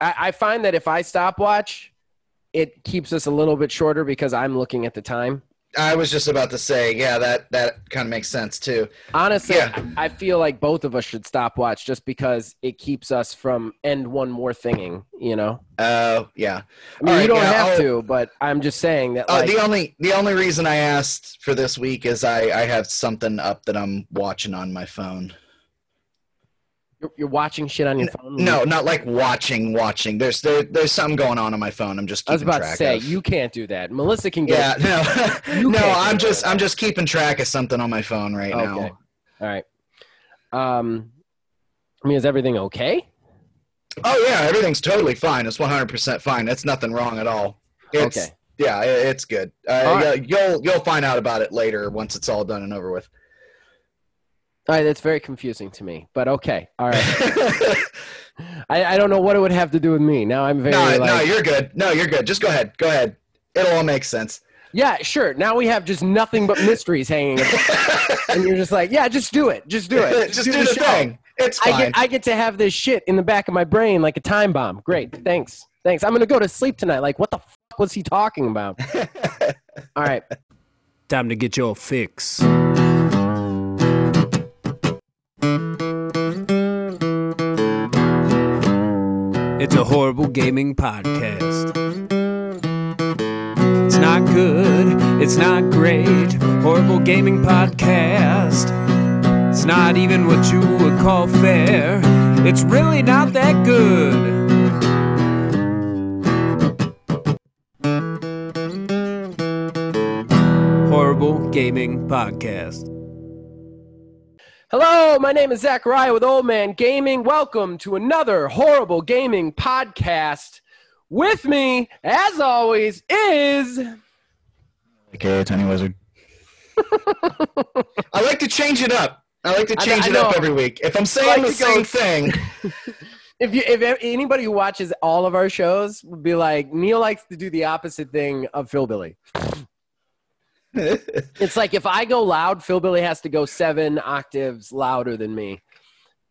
I, I find that if I stopwatch, it keeps us a little bit shorter because I'm looking at the time. I was just about to say, yeah, that that kind of makes sense too. Honestly, Yeah. I feel like both of us should stopwatch just because it keeps us from end one more thinging. You know, Oh, yeah. I mean, All you right, don't yeah, have I'll- to, but I'm just saying that. Uh, Like, the only the only reason I asked for this week is I I have something up that I'm watching on my phone. You're, you're watching shit on your phone. No, not like watching, watching. There's there, there's something going on on my phone. I'm just I was about to say of. you can't do that. Melissa can get. yeah, no, no. I'm just. I'm just keeping track of something on my phone right Okay. now. All right. Um, I mean, is everything okay? Oh yeah, everything's totally fine. It's 100 percent fine. It's nothing wrong at all. It's, Okay. Yeah, it's good. Uh, right. you'll you'll find out about it later once it's all done and over with. All right, that's very confusing to me, but okay. All right. I, I don't know what it would have to do with me. Now I'm very no, like, no, you're good. No, you're good. Just go ahead. Go ahead. It'll all make sense. yeah, sure. Now we have just nothing but mysteries hanging, and you're just like, yeah, just do it, just do it, just, do, the, show. thing. It's fine. I get I get to have this shit in the back of my brain like a time bomb. Great, thanks, thanks. I'm gonna go to sleep tonight. Like, what the fuck was he talking about? All right, Time to get your fix. It's a horrible gaming podcast. It's not good, it's not great. Horrible gaming podcast. It's not even what you would call fair. It's really not that good. Horrible Gaming Podcast. Hello, my name is Zachariah with Old Man Gaming. Welcome to another horrible gaming podcast. With me, as always, is Okay, Tiny Wizard. I like to change it up. I like to change I it up every week. If I'm saying like the same thing, if you if anybody who watches all of our shows would be like Neil likes to do the opposite thing of Phil Billy. It's like if I go loud, Phil Billy has to go seven octaves louder than me.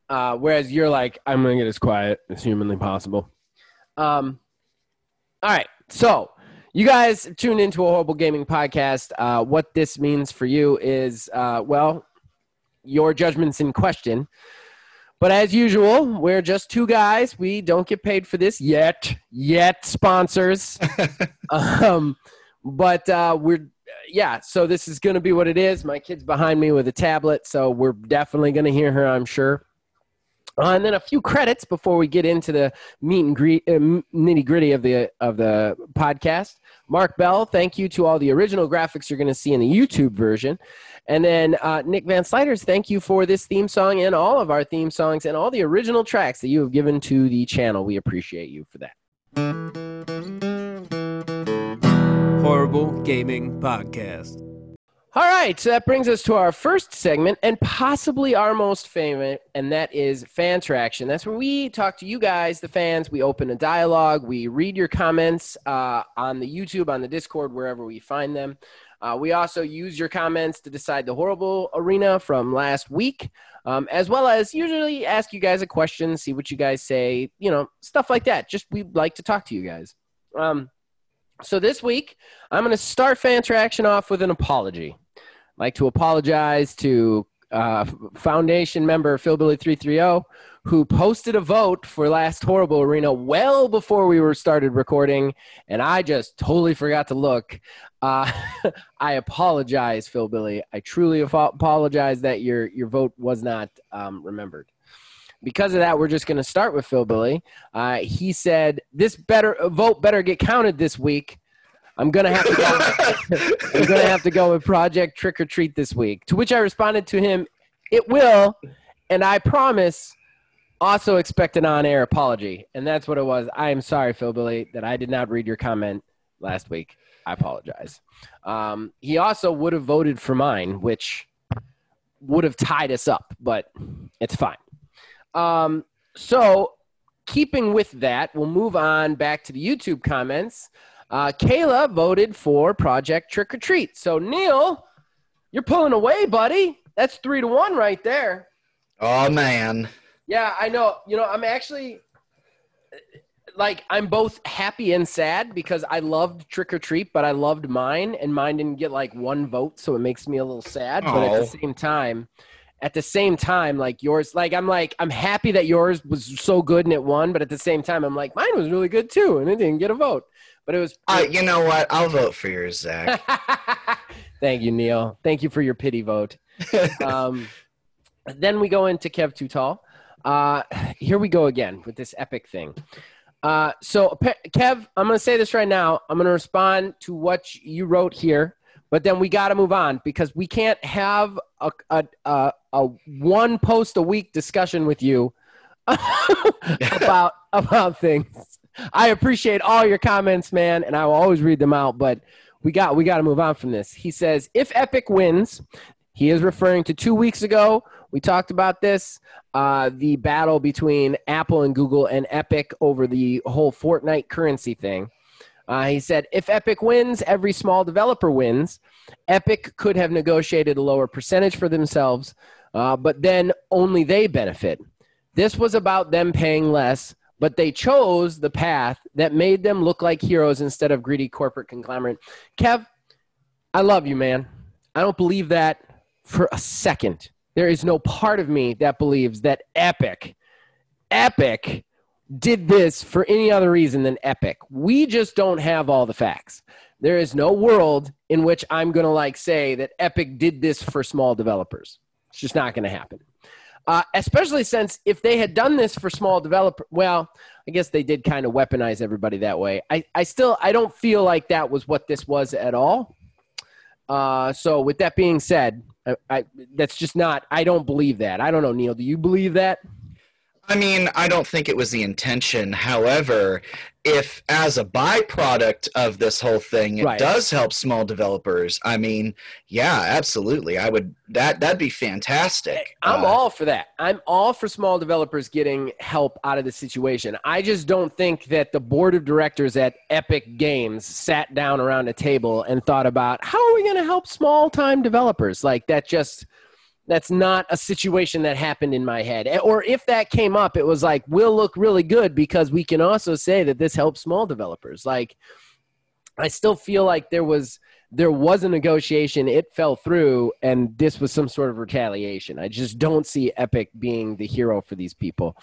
Uh, whereas you're like, I'm gonna get as quiet as humanly possible. Um, all right, so you guys tuned into a horrible gaming podcast. Uh, what this means for you is, uh, well, your judgment's in question. But as usual, we're just two guys. We don't get paid for this yet. Yet, sponsors. um, but uh, we're yeah. So this is going to be what it is. My kid's behind me with a tablet, so we're definitely going to hear her. I'm sure. Uh, and then a few credits before we get into the meet and greet, uh, nitty gritty of the of the podcast. Mark Bell, thank you to all the original graphics you're going to see in the YouTube version. And then uh, Nick Van Sliders, thank you for this theme song and all of our theme songs and all the original tracks that you have given to the channel. We appreciate you for that. Horrible Gaming Podcast. All right, so that brings us to our first segment and possibly our most favorite, and that is fan traction. That's where we talk to you guys, the fans. We open a dialogue. We read your comments uh, on the YouTube, on the Discord, wherever we find them. Uh, we also use your comments to decide the horrible arena from last week, um, as well as usually ask you guys a question, see what you guys say, you know, stuff like that. Just we like to talk to you guys. Um, so this week, I'm going to start fan traction off with an apology. I'd like to apologize to uh, foundation member philbilly330 who posted a vote for last horrible arena well before we were started recording and i just totally forgot to look. Uh, i apologize phil billy i truly apologize that your your vote was not um, remembered because of that we're just going to start with phil billy uh, he said this better vote better get counted this week i'm going to have to go I'm to have to go with Project Trick or Treat this week. To which I responded to him, It will, and I promise, also expect an on air apology. And that's what it was. I am sorry, Phil Billy, that I did not read your comment last week. I apologize. Um, he also would have voted for mine, which would have tied us up, but it's fine. Um, so, keeping with that, we'll move on back to the YouTube comments. Uh, Kayla voted for Project Trick or Treat. So Neil, you're pulling away, buddy. That's three to one right there. oh man, Yeah, I know. You know, I'm actually like I'm both happy and sad because I loved Trick or Treat, but I loved mine, and mine didn't get like one vote, so it makes me a little sad. But at the same time, at the same time, like yours, like I'm like I'm happy that yours was so good and it won, but at the same time, I'm like mine was really good too, and it didn't get a vote. But it was. Uh, you know what? I'll vote for yours, Zach. Thank you, Neil. Thank you for your pity vote. um, then we go into Kev Too Tall. Uh, here we go again with this epic thing. Uh, so, Kev, I'm going to say this right now. I'm going to respond to what you wrote here, but then we got to move on because we can't have a, a, a, a one post a week discussion with you about about things. I appreciate all your comments, man, and I will always read them out. But we got we got to move on from this. He says if Epic wins, he is referring to two weeks ago. We talked about this, uh, the battle between Apple and Google and Epic over the whole Fortnite currency thing. Uh, he said if Epic wins, every small developer wins. Epic could have negotiated a lower percentage for themselves, uh, but then only they benefit. This was about them paying less, but they chose the path that made them look like heroes instead of greedy corporate conglomerate. Kev, I love you, man. I don't believe that for a second. There is no part of me that believes that Epic, Epic did this for any other reason than Epic. We just don't have all the facts. There is no world in which I'm going to like say that Epic did this for small developers. It's just not going to happen. Uh, especially since if they had done this for small developer, well, I guess they did kind of weaponize everybody that way. I, I still I don't feel like that was what this was at all. Uh, so with that being said, I, I that's just not. I don't believe that. I don't know, Neil. Do you believe that? I mean, I don't think it was the intention. However, if as a byproduct of this whole thing, it Right. does help small developers, I mean, yeah, absolutely. I would that that'd be fantastic. I'm Uh, all for that. I'm all for small developers getting help out of the situation. I just don't think that the board of directors at Epic Games sat down around a table and thought about how are we going to help small time developers. Like that just that's not a situation that happened in my head. Or if that came up, it was like we'll look really good because we can also say that this helps small developers. Like I still feel like there was there was a negotiation, it fell through, and this was some sort of retaliation. I just don't see Epic being the hero for these people.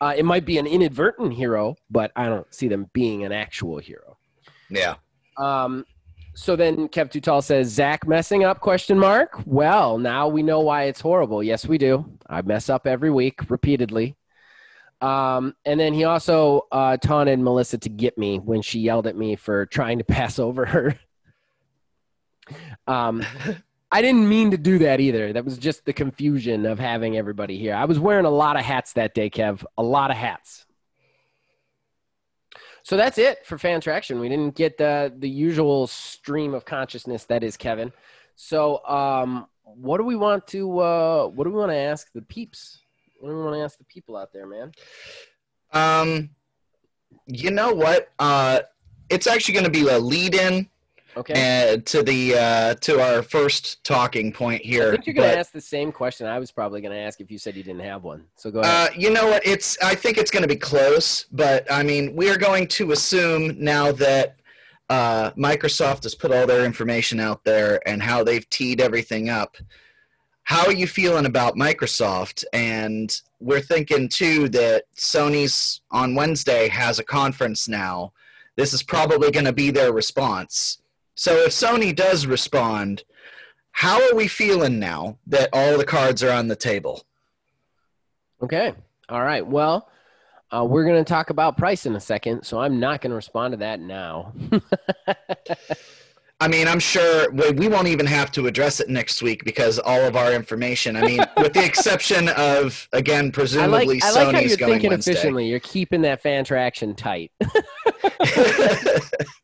Uh, it might be an inadvertent hero, but I don't see them being an actual hero. yeah. Um, so then Kev Too Tall says, Zach messing up question mark. Well, now we know why it's horrible. Yes, we do. I mess up every week repeatedly. Um, and then he also uh, taunted Melissa to get me when she yelled at me for trying to pass over her. um, I didn't mean to do that either. That was just the confusion of having everybody here. I was wearing a lot of hats that day, Kev. A lot of hats. So that's it for fan traction. We didn't get the the usual stream of consciousness that is Kevin. So um, what do we want to uh, what do we want to ask the peeps? What do we want to ask the people out there, man? Um, you know what? Uh, it's actually going to be a lead-in Okay. uh, to the uh, to our first talking point I here. think you're going to ask the same question I was probably going to ask if you said you didn't have one. So go ahead. Uh, you know what? It's. I think it's going to be close, but I mean, we are going to assume now that uh, Microsoft has put all their information out there and how they've teed everything up. How are you feeling about Microsoft? And we're thinking too that Sony's on Wednesday has a conference now. This is probably going to be their response. So if Sony does respond, how are we feeling now that all the cards are on the table? okay. All right. Well, uh, we're going to talk about price in a second, so I'm not going to respond to that now. I mean, I'm sure we, we won't even have to address it next week because all of our information. I mean, with the exception of again, I like, presumably I like how Sony's you're going thinking Wednesday. efficiently. You're keeping that fan traction tight.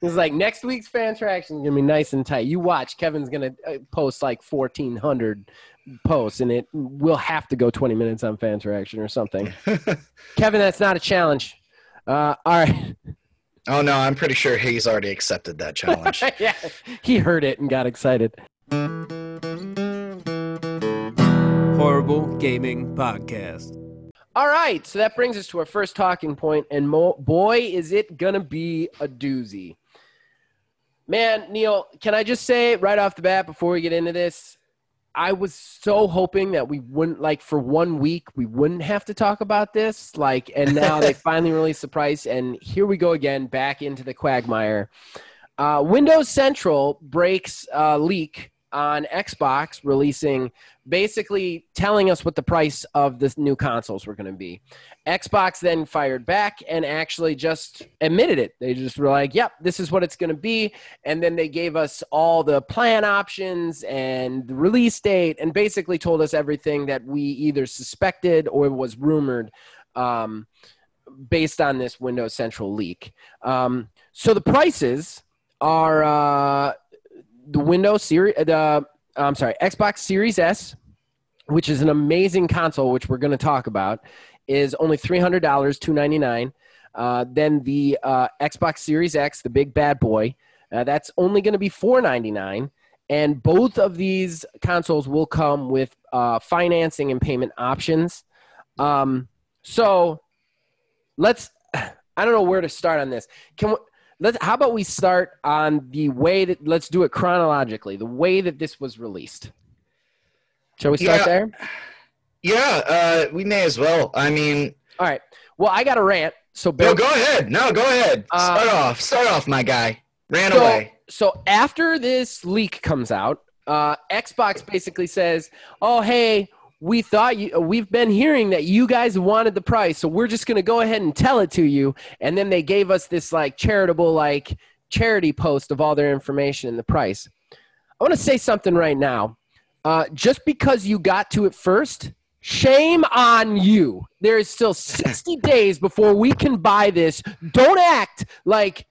It's like next week's fan traction is gonna be nice and tight. You watch, Kevin's gonna uh, post like fourteen hundred posts, and it will have to go twenty minutes on fan traction or something. Kevin, that's not a challenge. Uh, all right, oh no, I'm pretty sure he's already accepted that challenge. yeah, he heard it and got excited. Horrible Gaming Podcast. All right, so that brings us to our first talking point, and mo- boy, is it gonna be a doozy. Man, Neil, can I just say right off the bat before we get into this? I was so hoping that we wouldn't like for one week we wouldn't have to talk about this. Like, and now they finally released the price, and here we go again, back into the quagmire. Uh, Windows Central breaks uh, leak on Xbox, releasing basically telling us what the price of the new consoles were going to be. Xbox then fired back and actually just admitted it. They just were like, yep, this is what it's going to be. And then they gave us all the plan options and the release date and basically told us everything that we either suspected or was rumored um, based on this Windows Central leak. Um, so the prices are uh, the Windows Series, the I'm sorry, Xbox Series S, which is an amazing console, which we're going to talk about, is only three hundred dollars, two ninety nine. Uh, then the uh, Xbox Series X, the big bad boy, uh, that's only going to be four ninety nine. And both of these consoles will come with uh, financing and payment options. Um, so let's. I don't know where to start on this. Can we, let's how about we start on the way that let's do it chronologically the way that this was released shall we start Yeah. there Yeah, uh, we may as well. I mean, all right well i got a rant so no, go ahead. No, go ahead. Uh, start off. Start off, my guy. Ran so, away. so after this leak comes out uh, xbox basically says oh hey we thought you we've been hearing that you guys wanted the price so we're just going to go ahead and tell it to you. And then they gave us this like charitable like charity post of all their information and the price. I want to say something right now. Uh, just because you got to it first shame on you. There is still 60 days before we can buy this. Don't act like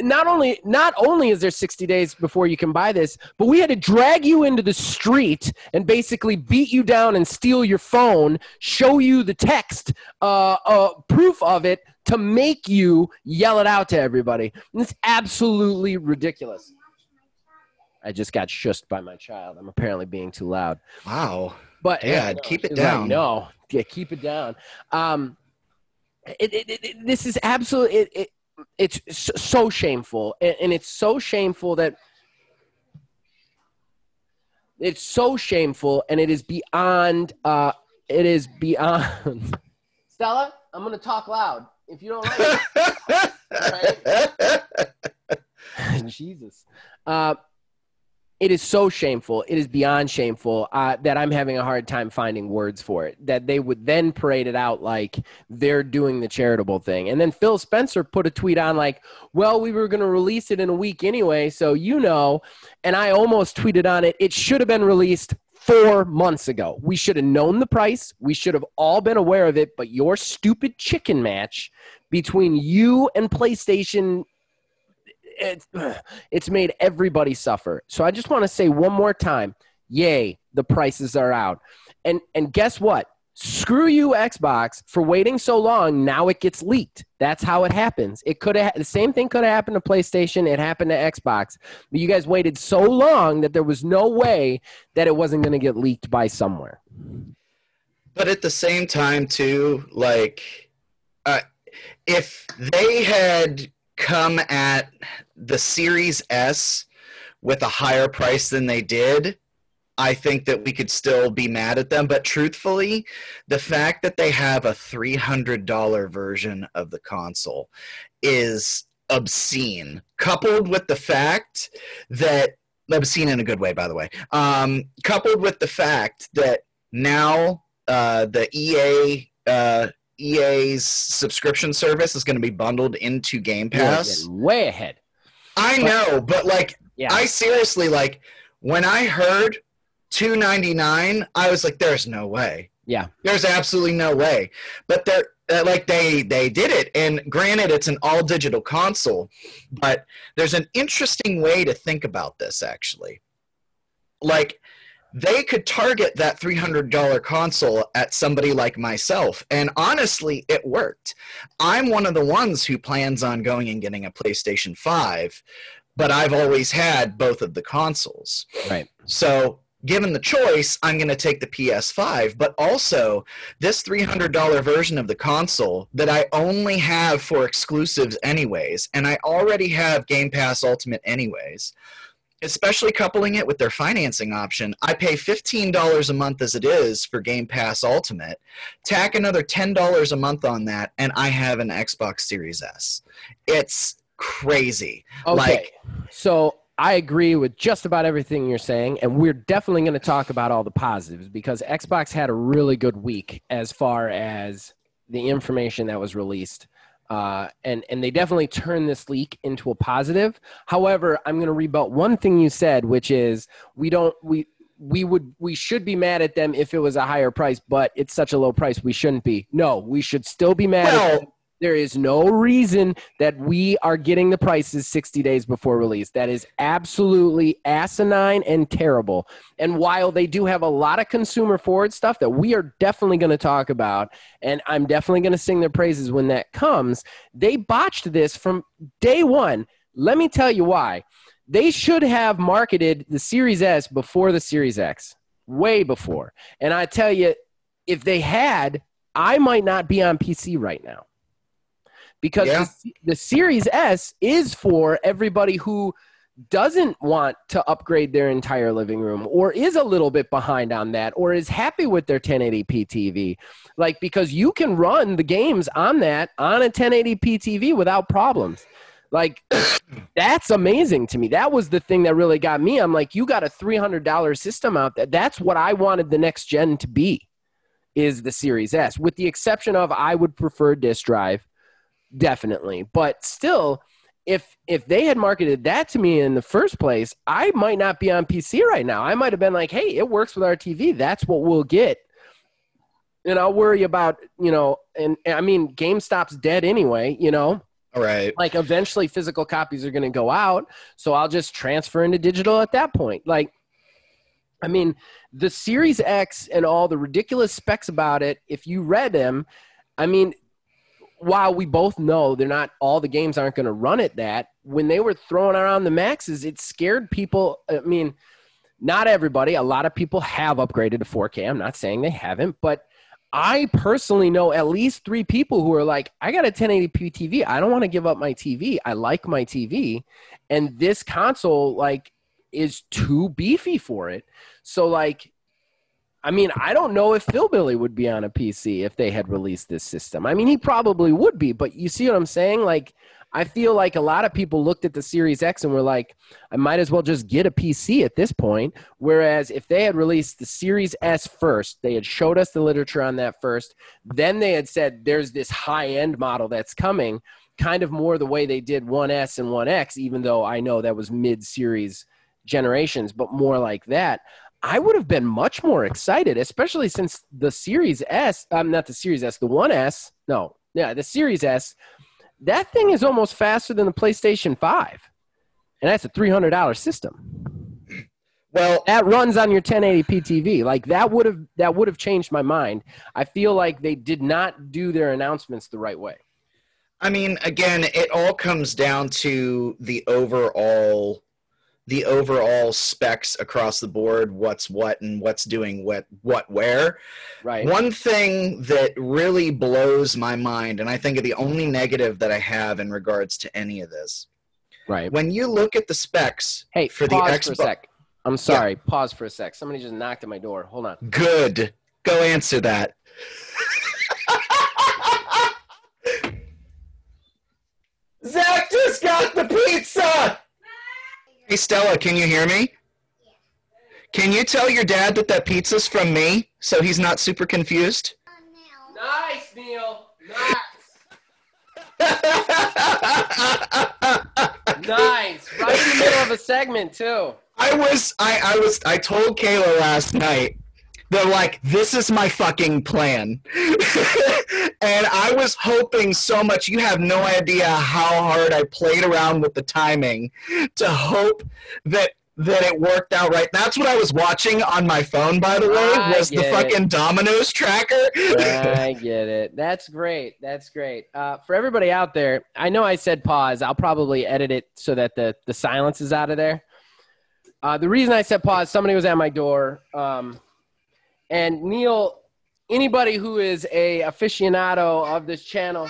not only not only is there 60 days before you can buy this but we had to drag you into the street and basically beat you down and steal your phone show you the text uh, uh, proof of it to make you yell it out to everybody and it's absolutely ridiculous i just got shushed by my child i'm apparently being too loud Wow. but yeah no, keep it she's like, down. no, yeah, keep it down. Um, it, it, it, this is absolutely it's so- so shameful, and, and it's so shameful that it's so shameful, and it is beyond. Uh, it is beyond. Stella, I'm gonna talk loud. If you don't like it, Jesus. Uh, it is so shameful. It is beyond shameful uh, that I'm having a hard time finding words for it. That they would then parade it out like they're doing the charitable thing. And then Phil Spencer put a tweet on like, well, we were going to release it in a week anyway. So, you know, and I almost tweeted on it. It should have been released four months ago. We should have known the price. We should have all been aware of it. But your stupid chicken match between you and PlayStation it's, it's made everybody suffer. So I just want to say one more time, yay, the prices are out. And and guess what? Screw you Xbox for waiting so long. Now it gets leaked. That's how it happens. It could the same thing could have happened to PlayStation, it happened to Xbox. But you guys waited so long that there was no way that it wasn't going to get leaked by somewhere. But at the same time, too, like, uh, if they had come at the Series S with a higher price than they did, I think that we could still be mad at them. But truthfully, the fact that they have a $300 version of the console is obscene, coupled with the fact that obscene in a good way, by the way, um, coupled with the fact that now uh, the EA uh, EA's subscription service is going to be bundled into Game Pass. way ahead. I know, but like Yeah. I seriously like when I heard 299, I was like there's no way. Yeah. There's absolutely no way. But they're uh, like they they did it and granted it's an all digital console, but there's an interesting way to think about this actually. Like they could target that $300 console at somebody like myself and honestly it worked. I'm one of the ones who plans on going and getting a PlayStation 5, but I've always had both of the consoles. Right. So given the choice, I'm going to take the PS5. But also, this $300 version of the console that I only have for exclusives, anyways, and I already have Game Pass Ultimate, anyways. Especially coupling it with their financing option, I pay $15 a month as it is for Game Pass Ultimate. Tack another $10 a month on that, and I have an Xbox Series S. It's crazy. Okay. Like, so I agree with just about everything you're saying, and we're definitely going to talk about all the positives because Xbox had a really good week as far as the information that was released. Uh, and and they definitely turned this leak into a positive. However, I'm going to rebut one thing you said, which is we don't we we would we should be mad at them if it was a higher price, but it's such a low price we shouldn't be. No, we should still be mad. at them. There is no reason that we are getting the prices 60 days before release. That is absolutely asinine and terrible. And while they do have a lot of consumer forward stuff that we are definitely going to talk about, and I'm definitely going to sing their praises when that comes, they botched this from day one. Let me tell you why. They should have marketed the Series S before the Series X, way before. And I tell you, if they had, I might not be on PC right now because Yeah. the, the Series S is for everybody who doesn't want to upgrade their entire living room or is a little bit behind on that or is happy with their 1080p TV. Like, because you can run the games on that on a 1080p TV without problems. Like, that's amazing to me. That was the thing that really got me. I'm like, you got a $300 system out there. That's what I wanted the next gen to be is the Series S, with the exception of I would prefer disk drive, definitely. But still, if if they had marketed that to me in the first place, I might not be on PC right now. I might have been like, hey, it works with our TV. That's what we'll get. And I'll worry about, you know, and, and I mean, GameStop's dead anyway, you know all right. like eventually physical copies are going to go out so i'll just transfer into digital at that point like i mean the series x and all the ridiculous specs about it if you read them i mean while we both know they're not all the games aren't going to run at that when they were throwing around the maxes it scared people i mean not everybody a lot of people have upgraded to 4k i'm not saying they haven't but I personally know at least three people who are like, I got a 1080p TV. I don't want to give up my TV. I like my TV. And this console, like, is too beefy for it. So, like, I mean, I don't know if Phil Billy would be on a PC if they had released this system. I mean, he probably would be, but you see what I'm saying? Like, I feel like a lot of people looked at the Series X and were like, I might as well just get a PC at this point. Whereas if they had released the Series S first, they had showed us the literature on that first, then they had said there's this high end model that's coming, kind of more the way they did 1S and 1X, even though I know that was mid series generations, but more like that. I would have been much more excited, especially since the Series S, um, not the Series S, the 1S, no, yeah, the Series S that thing is almost faster than the PlayStation 5. And that's a $300 system. Well, That runs on your 1080p TV. Like that would have that would have changed my mind. I feel like they did not do their announcements the right way. I mean, again, it all comes down to the overall the overall specs across the board, what's what and what's doing what what where. Right. One thing that really blows my mind, and I think of the only negative that I have in regards to any of this, Right. when you look at the specs Hey, for the pause for a sec. I'm sorry. Pause for a sec. Somebody just knocked at my door. Hold on. good. Go answer that. Zach just got the pizza. Hey Stella, can you hear me? Can you tell your dad that that pizza's from me, so he's not super confused? Uh, nice, Neil. Nice. Nice. Right in the middle of a segment too. I was I, I was I told Kayla last night that like this is my fucking plan. and I was hoping so much you have no idea how hard I played around with the timing to hope that that it worked out right. That's what I was watching on my phone by the way I was the get it. fucking Domino's tracker. I get it. That's great. That's great. Uh, for everybody out there, I know I said pause. I'll probably edit it so that the, the silence is out of there. Uh, the reason I said pause, somebody was at my door, um, and Neil. Anybody who is a aficionado of this channel,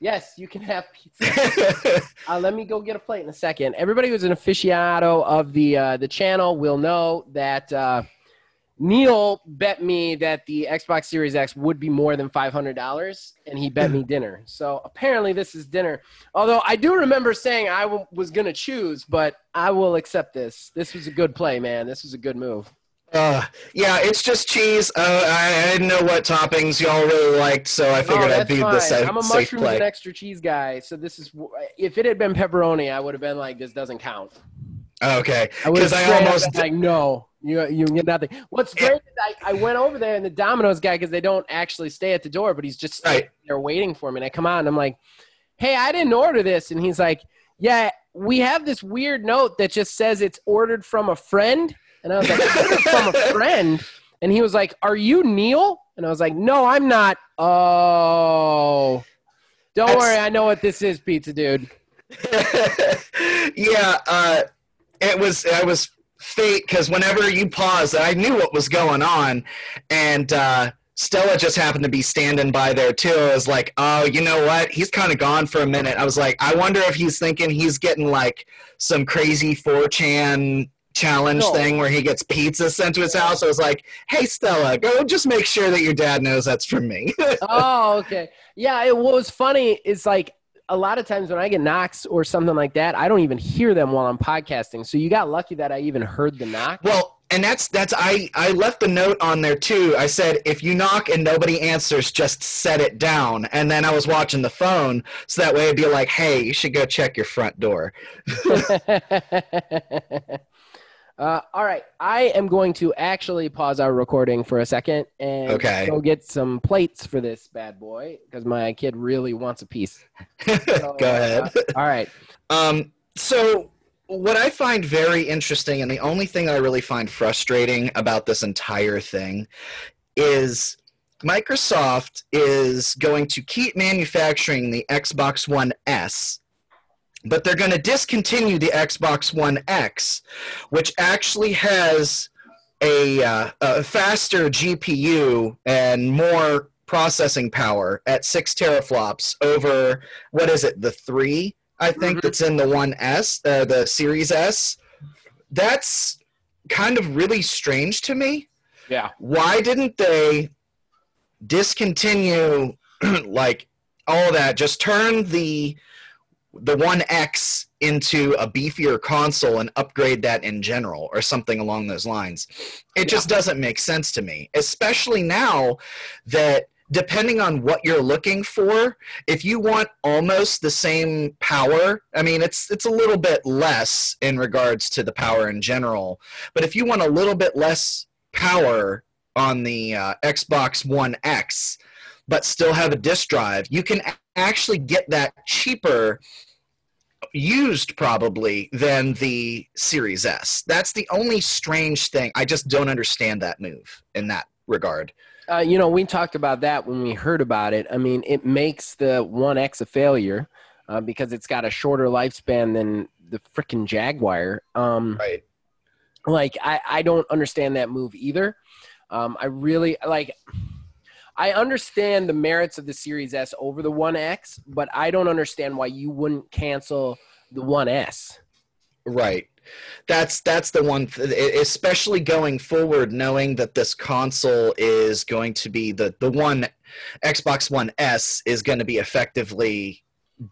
yes, you can have pizza. Uh, let me go get a plate in a second. Everybody who's an aficionado of the uh, the channel will know that uh, Neil bet me that the Xbox Series X would be more than five hundred dollars, and he bet me dinner. So apparently, this is dinner. Although I do remember saying I w- was gonna choose, but I will accept this. This was a good play, man. This was a good move. Uh, yeah, it's just cheese. Uh, I, I didn't know what toppings y'all really liked, so I figured Oh, I'd be the fine. safe, I'm a play. and extra cheese guy, so this is. If it had been pepperoni, I would have been like, "This doesn't count." Okay, I because have I almost like, "No, you you get nothing." What's great is I, I went over there and the Domino's guy because they don't actually stay at the door, but he's just Right. there waiting for me. And I come out and I'm like, "Hey, I didn't order this," and he's like, "Yeah, we have this weird note that just says it's ordered from a friend." And I was like, "From a friend?" And he was like, "Are you Neil?" And I was like, "No, I'm not." Oh, don't That's- worry, I know what this is, pizza dude. yeah, uh, it was it was fate because whenever you paused, I knew what was going on, and uh, Stella just happened to be standing by there too. I was like, oh, you know what? He's kind of gone for a minute. I was like, I wonder if he's thinking he's getting like some crazy 4chan challenge No. thing where he gets pizza sent to his house. I was like, hey, Stella, go just make sure that your dad knows that's from me. oh, okay. Yeah, it, what was funny is like a lot of times when I get knocks or something like that, I don't even hear them while I'm podcasting. So you got lucky that I even heard the knock. Well, and that's that's I I left the note on there too. I said if you knock and nobody answers, just set it down. And then I was watching the phone, so that way it'd be like, hey, you should go check your front door. uh, all right, I am going to actually pause our recording for a second and Okay. go get some plates for this bad boy because my kid really wants a piece. So, go ahead. uh, all right. Um, so what I find very interesting, and the only thing I really find frustrating about this entire thing, is Microsoft is going to keep manufacturing the Xbox One S, but they're going to discontinue the Xbox One X, which actually has a, uh, a faster GPU and more processing power at six teraflops over what is it, the three? I think Mhm. that's in the One S, uh, the Series S. That's kind of really strange to me. Yeah. Why didn't they discontinue like all that? Just turn the the One X into a beefier console and upgrade that in general, or something along those lines. It just doesn't make sense to me, especially now that depending on what you're looking for, if you want almost the same power, I mean it's it's a little bit less in regards to the power in general, but if you want a little bit less power on the uh, Xbox One X, but still have a disk drive, you can actually get that cheaper used probably than the Series S. That's the only strange thing. I just don't understand that move in that regard. Uh, you know, we talked about that when we heard about it. I mean, it makes the One X a failure uh, because it's got a shorter lifespan than the freaking Jaguar. Um, Right. like, I, I don't understand that move either. Um, I really like. I understand the merits of the Series S over the One X, but I don't understand why you wouldn't cancel the One S. Right. That's that's the one, th- especially going forward, knowing that this console is going to be the the one Xbox One S is going to be effectively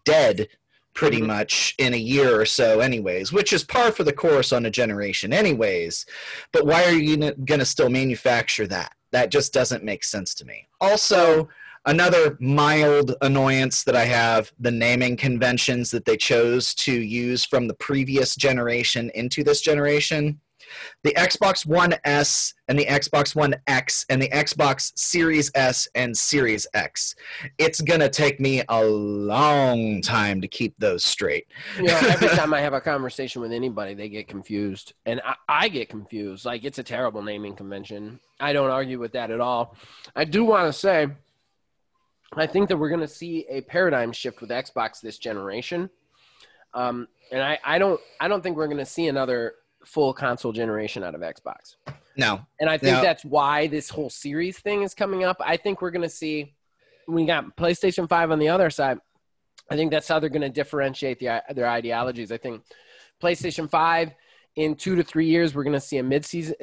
dead pretty Mhm. much in a year or so anyways which is par for the course on a generation anyways but why are you going to still manufacture that that just doesn't make sense to me. Also another mild annoyance that i have the naming conventions that they chose to use from the previous generation into this generation the xbox one s and the xbox one x and the xbox series s and series x it's going to take me a long time to keep those straight You know, every time I have a conversation with anybody, they get confused, and I, I get confused. Like it's a terrible naming convention. I don't argue with that at all. I do want to say, I think that we're going to see a paradigm shift with Xbox this generation, um, and I, I don't I don't think we're going to see another full console generation out of Xbox. No. And I think Yeah. that's why this whole series thing is coming up. I think we're going to see we got PlayStation 5 on the other side. I think that's how they're going to differentiate the, their ideologies. I think PlayStation 5 in 2 to 3 years we're going to see a mid-season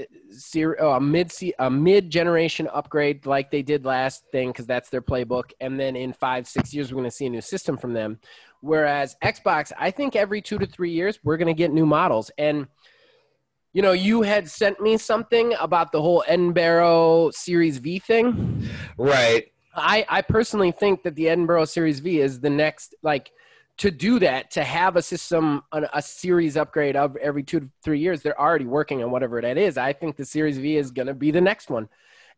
oh, a mid a mid-generation upgrade like they did last thing cuz that's their playbook and then in 5 6 years we're going to see a new system from them. Whereas Xbox, I think every 2 to 3 years we're going to get new models and you know, you had sent me something about the whole Edinburgh Series V thing. Right. I, I personally think that the Edinburgh Series V is the next, like, to do that, to have a system, a, a series upgrade of every two to three years, they're already working on whatever that is. I think the Series V is going to be the next one.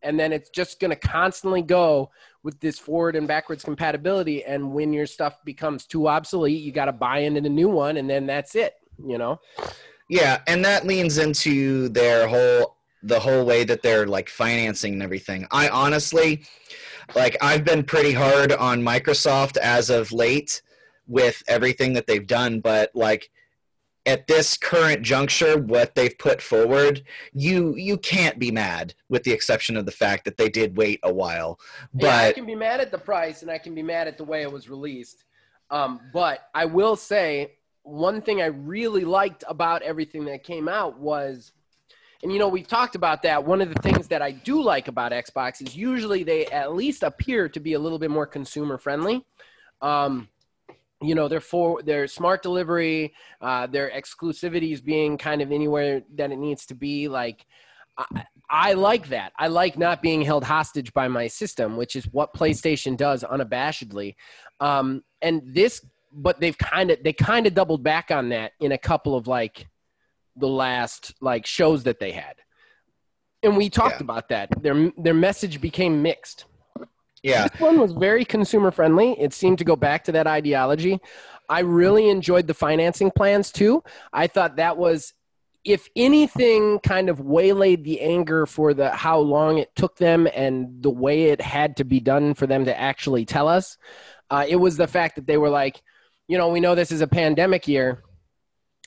And then it's just going to constantly go with this forward and backwards compatibility. And when your stuff becomes too obsolete, you got to buy into the new one, and then that's it, you know? Yeah, and that leans into their whole the whole way that they're like financing and everything. I honestly like I've been pretty hard on Microsoft as of late with everything that they've done, but like at this current juncture what they've put forward, you you can't be mad with the exception of the fact that they did wait a while. yeah, I can be mad at the price and I can be mad at the way it was released. Um, but I will say one thing I really liked about everything that came out was, and you know, we've talked about that. One of the things that I do like about Xbox is usually they at least appear to be a little bit more consumer friendly. Um, you know, their for their smart delivery, uh, their exclusivities being kind of anywhere that it needs to be. Like, I, I like that. I like not being held hostage by my system, which is what PlayStation does unabashedly. Um, and this, but they've kind of they kind of doubled back on that in a couple of like the last like shows that they had, and we talked Yeah. about that. Their their message became mixed. yeah, This one was very consumer friendly. It seemed to go back to that ideology. I really enjoyed the financing plans too. I thought that was, if anything, kind of waylaid the anger for the how long it took them and the way it had to be done for them to actually tell us. Uh, it was the fact that they were like, you know, we know this is a pandemic year.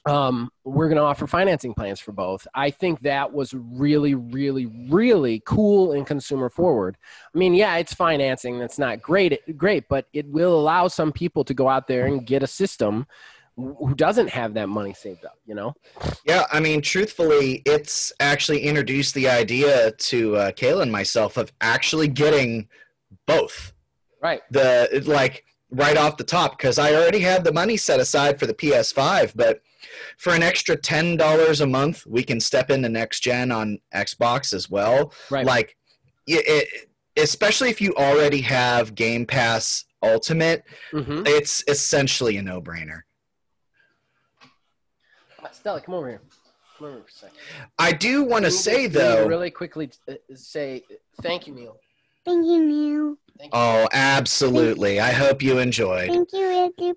Um, we're going to offer financing plans for both. I think that was really, really, really cool and consumer forward. I mean, yeah, it's financing that's not great, great, but it will allow some people to go out there and get a system who doesn't have that money saved up. You know? Yeah, I mean, truthfully, it's actually introduced the idea to uh, Kayla and myself of actually getting both. Right. The like right off the top because I already had the money set aside for the PS5, but for an extra ten dollars a month, we can step into next gen on Xbox as well. Right. Like, it, it, especially if you already have Game Pass Ultimate, hmm it's essentially a no-brainer. Stella, come over here. Come over here for a second. I do want to say though. really quickly uh, say thank you, Neil. Thank you, Neil. Thank you. Oh, absolutely. I hope you enjoyed. Thank you, Eddie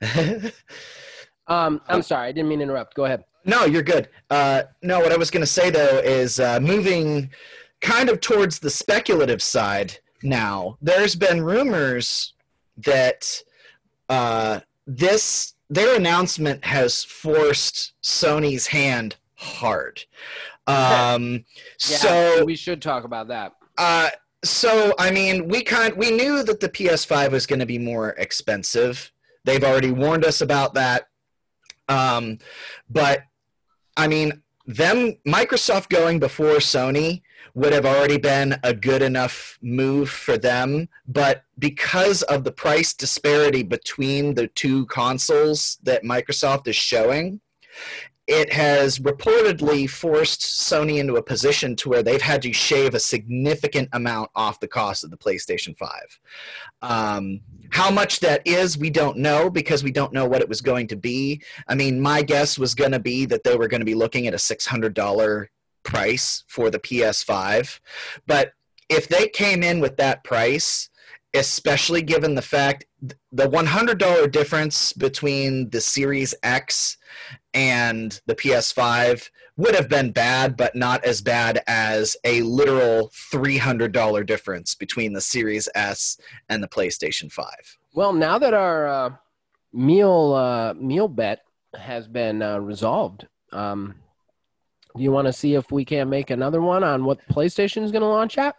Pizza. Um, I'm sorry, I didn't mean to interrupt. Go ahead. no, you're good. Uh, no, what I was going to say though is uh, moving kind of towards the speculative side now. There's been rumors that uh, this their announcement has forced Sony's hand hard. Um, Yeah, so we should talk about that. Uh, so I mean, we kind we knew that the PS5 was going to be more expensive. They've already warned us about that. Um, but I mean, them Microsoft going before Sony would have already been a good enough move for them. But because of the price disparity between the two consoles that Microsoft is showing, it has reportedly forced Sony into a position to where they've had to shave a significant amount off the cost of the PlayStation 5. Um, how much that is, we don't know because we don't know what it was going to be. I mean, my guess was going to be that they were going to be looking at a $600 price for the PS5. But if they came in with that price, especially given the fact the $100 difference between the Series X and the PS5 would have been bad, but not as bad as a literal $300 difference between the Series S and the PlayStation 5. Well, now that our uh, meal uh, meal bet has been uh, resolved, Um, do you want to see if we can make another one on what PlayStation is going to launch at?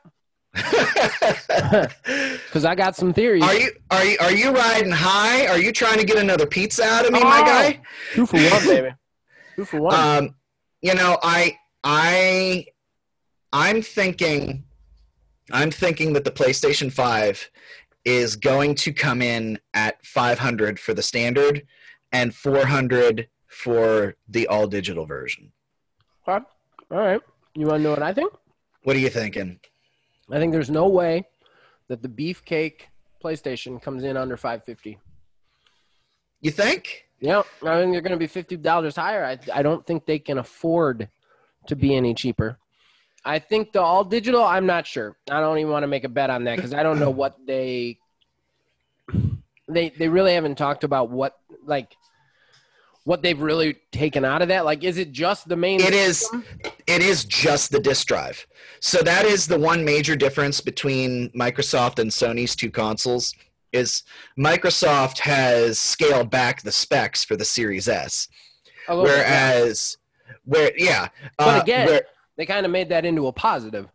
Because I got some theories. are you are you are you riding high? Are you trying to get another pizza out of me, my Oh. guy? Two for one, baby. Two for one. Um, you know, I I I'm thinking I'm thinking that the PlayStation 5 is going to come in at 500 for the standard and 400 for the all digital version. All right. You want to know what I think? What are you thinking? I think there's no way that the beefcake PlayStation comes in under 550. You think? Yeah, I think they're going to be fifty dollars higher. I I don't think they can afford to be any cheaper. I think the all digital. I'm not sure. I don't even want to make a bet on that because I don't know what they they they really haven't talked about what like what they've really taken out of that. Like, is it just the main? It is system? it is just the disk drive. So that is the one major difference between Microsoft and Sony's two consoles is Microsoft has scaled back the specs for the Series S, little bit. Whereas where yeah, But uh, again- where- they kind of made that into a positive.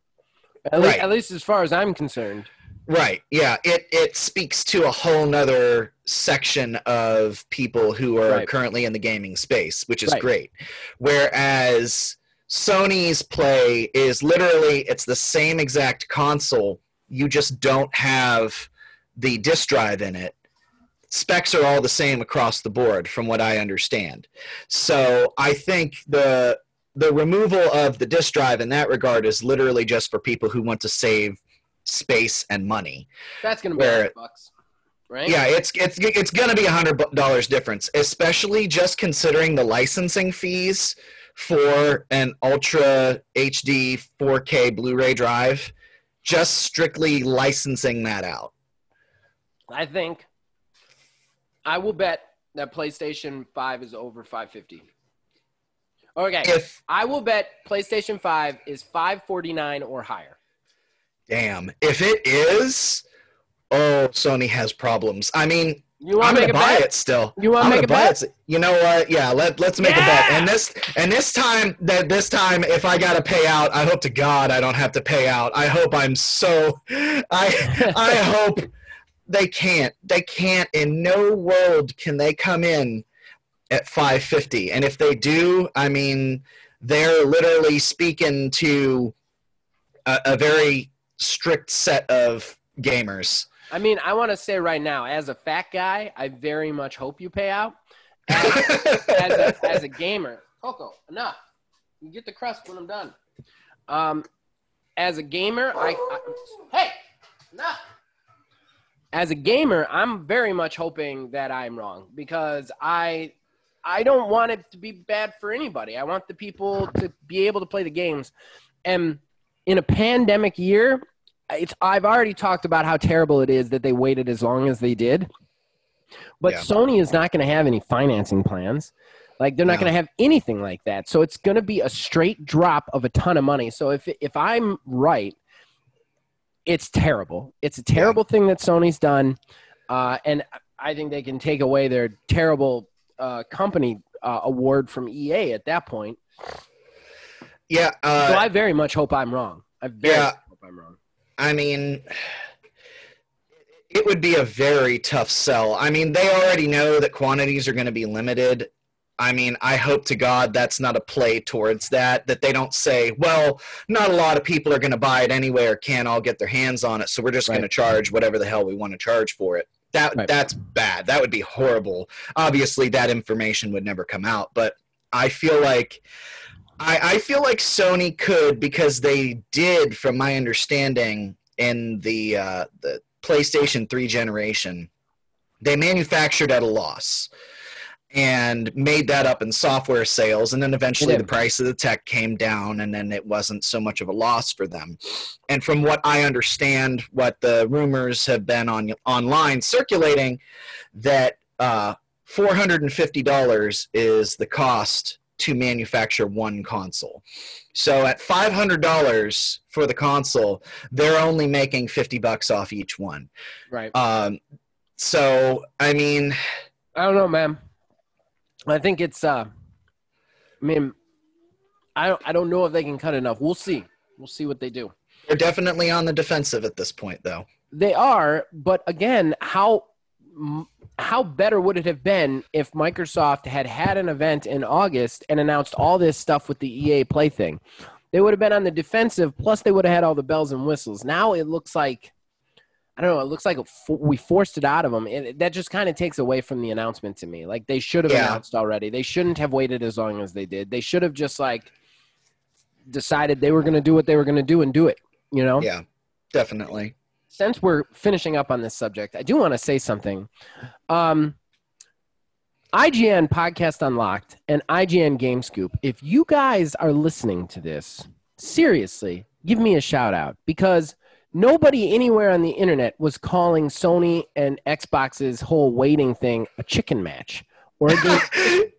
At, least, Right. at least as far as I'm concerned. Right. Yeah. It it speaks to a whole nother section of people who are Right. currently in the gaming space, which is Right. great. Whereas Sony's play is literally it's the same exact console. You just don't have the disk drive in it. Specs are all the same across the board, from what I understand. So I think the the removal of the disk drive in that regard is literally just for people who want to save space and money. That's going to be Where- bucks, right? Yeah, it's it's it's going to be a hundred dollars difference, especially just considering the licensing fees for an Ultra HD 4K Blu-ray drive. Just strictly licensing that out. I think I will bet that PlayStation 5 is over 550. Okay. If I will bet PlayStation 5 is 549 or higher. Damn, if it is, oh, Sony has problems. I mean, You want I'm to gonna buy bet? it still. You wanna make a buy bet? it. You know what? Yeah, let let's make a bet. And this and this time that this time, if I gotta pay out, I hope to God I don't have to pay out. I hope I'm so. I I hope they can't. They can't. In no world can they come in at 550. And if they do, I mean, they're literally speaking to a, a very strict set of gamers. I mean, I want to say right now, as a fat guy, I very much hope you pay out. As, as, a, as a gamer, Coco, enough. You get the crust when I'm done. Um, as a gamer, I, I hey, enough. As a gamer, I'm very much hoping that I'm wrong because I I don't want it to be bad for anybody. I want the people to be able to play the games. And in a pandemic year, it's I've already talked about how terrible it is that they waited as long as they did. But Yeah. Sony is not going to have any financing plans. Like they're not No. going to have anything like that. So it's going to be a straight drop of a ton of money. So if if I'm right, it's terrible. It's a terrible thing that Sony's done, uh, and I think they can take away their terrible uh, company uh, award from EA at that point. yeah. Uh, so I very much hope I'm wrong. I very yeah. much hope I'm wrong. I mean, it would be a very tough sell. I mean, they already know that quantities are going to be limited. I mean, I hope to God that's not a play towards that, that they don't say, well, not a lot of people are going to buy it anyway or can't all get their hands on it, so we're just going to charge whatever the hell we want to charge for it. That Right. that's bad. That would be horrible. Obviously, that information would never come out, but I feel like I, I feel like Sony could because they did, from my understanding, in the uh, the PlayStation 3 generation, they manufactured at a loss and made that up in software sales and then eventually the price of the tech came down and then it wasn't so much of a loss for them. And from what i understand what the rumors have been on online circulating that uh, $450 is the cost to manufacture one console so at $500 for the console they're only making 50 bucks off each one Right. um, so I mean, I don't know, man. I think it's uh I mean, I don't, I don't know if they can cut enough. We'll see. We'll see what they do. They're definitely on the defensive at this point, though. They are, but again, how how better would it have been if Microsoft had had an event in August and announced all this stuff with the EA Play thing? They would have been on the defensive. Plus, they would have had all the bells and whistles. Now it looks like I don't know. It looks like we forced it out of them. And that just kind of takes away from the announcement to me. Like they should have Yeah. announced already. They shouldn't have waited as long as they did. They should have just like decided they were going to do what they were going to do and do it. You know. Yeah, definitely. Since we're finishing up on this subject, I do want to say something. Um, IGN Podcast Unlocked and IGN Game Scoop. If you guys are listening to this, seriously, give me a shout out because nobody anywhere on the internet was calling Sony and Xbox's whole waiting thing a chicken match or a game.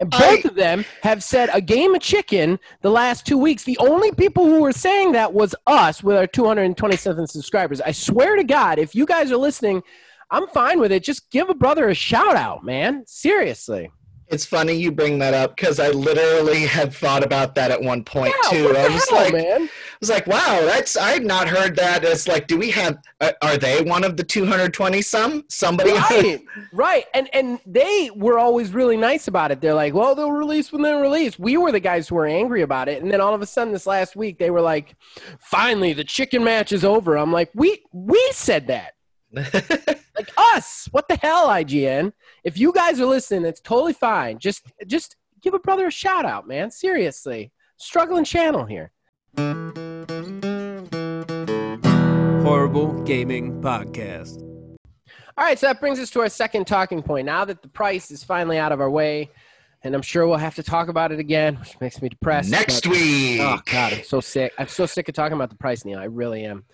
And both I- of them have said a game of chicken the last two weeks. The only people who were saying that was us with our 227 subscribers. I swear to God, if you guys are listening, I'm fine with it. Just give a brother a shout out, man. Seriously. It's funny you bring that up because I literally had thought about that at one point Yeah, too. I was hell, like, man? I was like, wow, that's I had not heard that. It's like, do we have? Uh, are they one of the 220 some? Somebody? right, right. And and they were always really nice about it. They're like, well, they'll release when they release. We were the guys who were angry about it, and then all of a sudden, this last week, they were like, finally, the chicken match is over. I'm like, we we said that. like us. What the hell, IGN? If you guys are listening, it's totally fine. Just just give a brother a shout out, man. Seriously. Struggling channel here. Horrible Gaming Podcast. All right, so that brings us to our second talking point. Now that the price is finally out of our way, and I'm sure we'll have to talk about it again, which makes me depressed. Next but- oh, week. Oh God, I'm so sick. I'm so sick of talking about the price, Neil. I really am.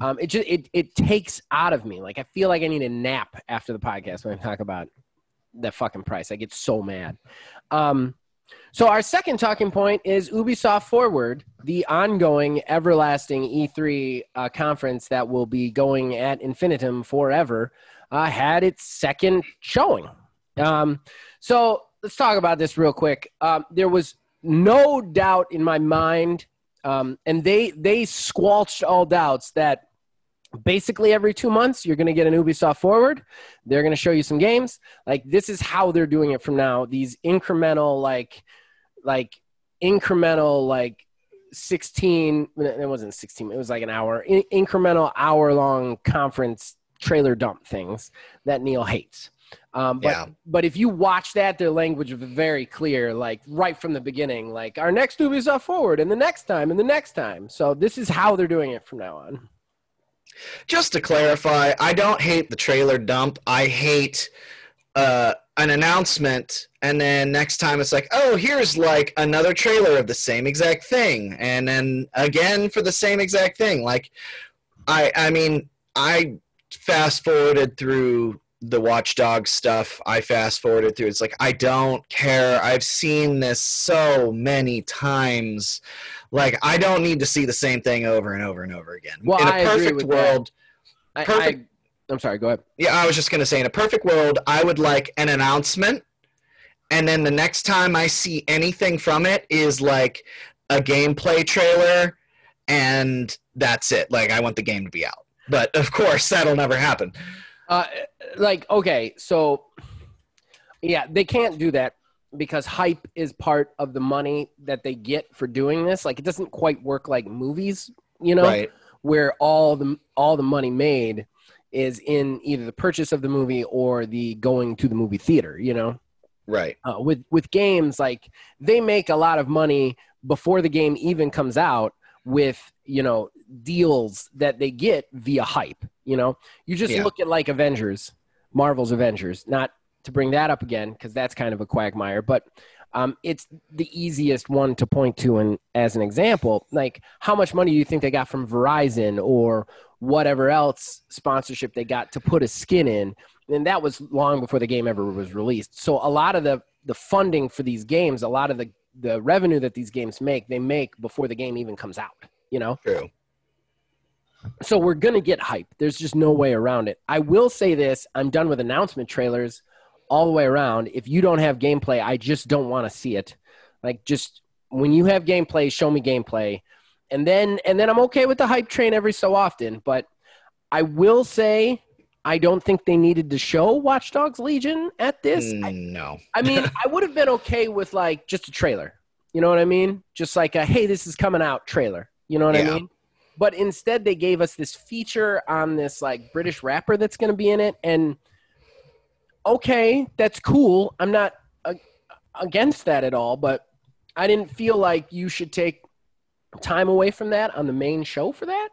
Um, it just it it takes out of me. Like I feel like I need a nap after the podcast when I talk about that fucking price. I get so mad. Um, so our second talking point is Ubisoft Forward, the ongoing, everlasting E3 uh, conference that will be going at infinitum forever, uh, had its second showing. Um, so let's talk about this real quick. Um, there was no doubt in my mind, um, and they they squelched all doubts that basically every two months you're going to get an Ubisoft Forward. They're going to show you some games. Like this is how they're doing it from now. These incremental like like incremental like 16 it wasn't 16 it was like an hour in, incremental hour long conference trailer dump things that neil hates um, but Yeah. but if you watch that their language was very clear like right from the beginning like our next ubisoft forward and the next time and the next time so this is how they're doing it from now on Just to clarify, I don't hate the trailer dump. I hate uh, an announcement, and then next time it's like, oh, here's like another trailer of the same exact thing, and then again for the same exact thing. Like, I, I mean, I fast forwarded through the Watchdog stuff. I fast forwarded through. It's like I don't care. I've seen this so many times. Like I don't need to see the same thing over and over and over again. Well, In a I perfect that. world, I, Perfect. I, i'm sorry go ahead yeah, I was just gonna say, in a perfect world, I would like an announcement, and then the next time I see anything from it is like a gameplay trailer, and that's it. Like I want the game to be out, but of course that'll never happen. Uh, like okay, so yeah, they can't do that because hype is part of the money that they get for doing this. Like it doesn't quite work like movies, you know, Right? where all the all the money made is in either the purchase of the movie or the going to the movie theater, you know. Right. Uh, with with games like they make a lot of money before the game even comes out with you know deals that they get via hype you know? You just Yeah. look at like avengers marvel's avengers not to bring that up again because that's kind of a quagmire but um, it's the easiest one to point to and as an example. Like how much money do you think they got from verizon or whatever else sponsorship they got to put a skin in? And that was long before the game ever was released. So a lot of the the funding for these games a lot of the the revenue that these games make they make before the game even comes out you know? True. So we're gonna get hype. There's just no way around it. I will say this: I'm done with announcement trailers all the way around. If you don't have gameplay, I just don't want to see it. Like just when you have gameplay, show me gameplay. And then and then I'm okay with the hype train every so often, but I will say I don't think they needed to show Watch Dogs Legion at this. I, Mm, no. I mean, I would have been okay with like just a trailer. You know what I mean? Just like a hey, this is coming out trailer. You know what Yeah. I mean? But instead, they gave us this feature on this like British rapper that's going to be in it, and okay, that's cool. I'm not uh, against that at all, but I didn't feel like you should take time away from that on the main show for that.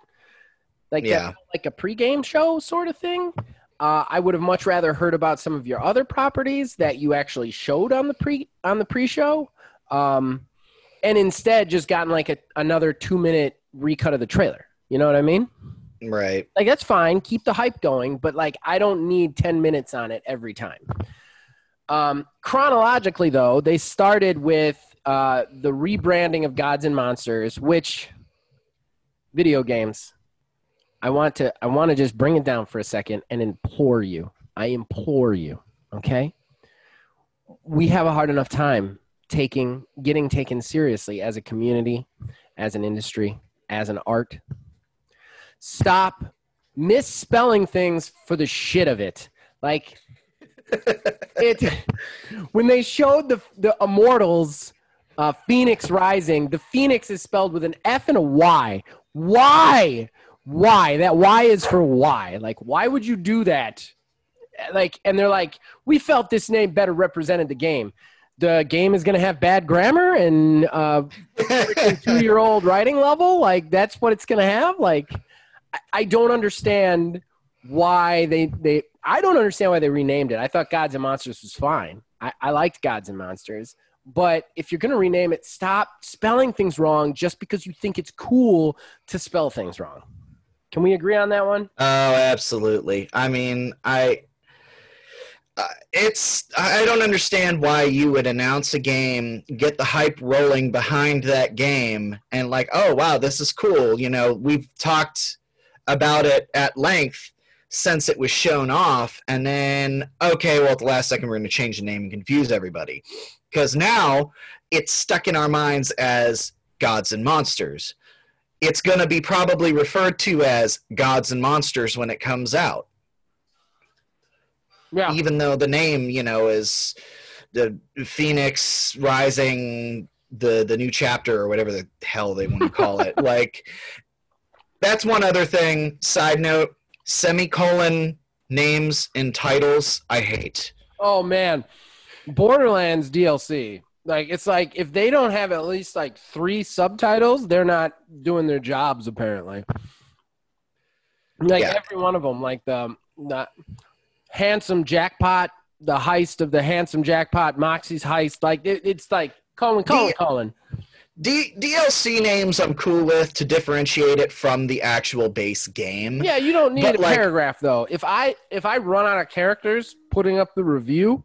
Like that Yeah. felt like a pregame show sort of thing. Uh, I would have much rather heard about some of your other properties that you actually showed on the pre on the pre-show, um, and instead just gotten like a, another two minute recut of the trailer. You know what I mean? Right. Like that's fine. Keep the hype going, but like I don't need ten minutes on it every time. Um, chronologically, though, they started with uh, the rebranding of Gods and Monsters, which video games. I want to I want to just bring it down for a second and implore you. I implore you, okay? We have a hard enough time taking getting taken seriously as a community, as an industry, as an art. Stop misspelling things for the shit of it. Like it when they showed the the Immortals uh, Fenyx Rising, the Phoenix is spelled with an F and a Y. Why? Why? That Y is for why. Like, why would you do that? Like, and they're like, we felt this name better represented the game. The game is going to have bad grammar and uh, two year old writing level. Like, that's what it's going to have. Like, I, I don't understand why they they. I don't understand why they renamed it. I thought Gods and Monsters was fine. I, I liked Gods and Monsters. But if you're going to rename it, stop spelling things wrong just because you think it's cool to spell things wrong. Can we agree on that one? Oh, absolutely. I mean, I. Uh, it's I don't understand why you would announce a game, get the hype rolling behind that game, and like, oh wow, this is cool. You know, we've talked about it at length since it was shown off, and then okay, well, at the last second, we're going to change the name and confuse everybody because now it's stuck in our minds as gods and monsters. It's going to be probably referred to as gods and monsters when it comes out Yeah. even though the name you know is the phoenix rising the the new chapter or whatever the hell they want to call it like that's one other thing side note semicolon names and titles i hate Oh man, Borderlands DLC. Like it's like if they don't have at least like three subtitles, they're not doing their jobs apparently. Like Yeah. every one of them, like the the handsome jackpot, the heist of the handsome jackpot, Moxxi's heist. Like it, it's like Colin, Colin, The- Colin. D- dlc names i'm cool with to differentiate it from the actual base game Yeah, you don't need But, a like- paragraph though. If I if I run out of characters putting up the review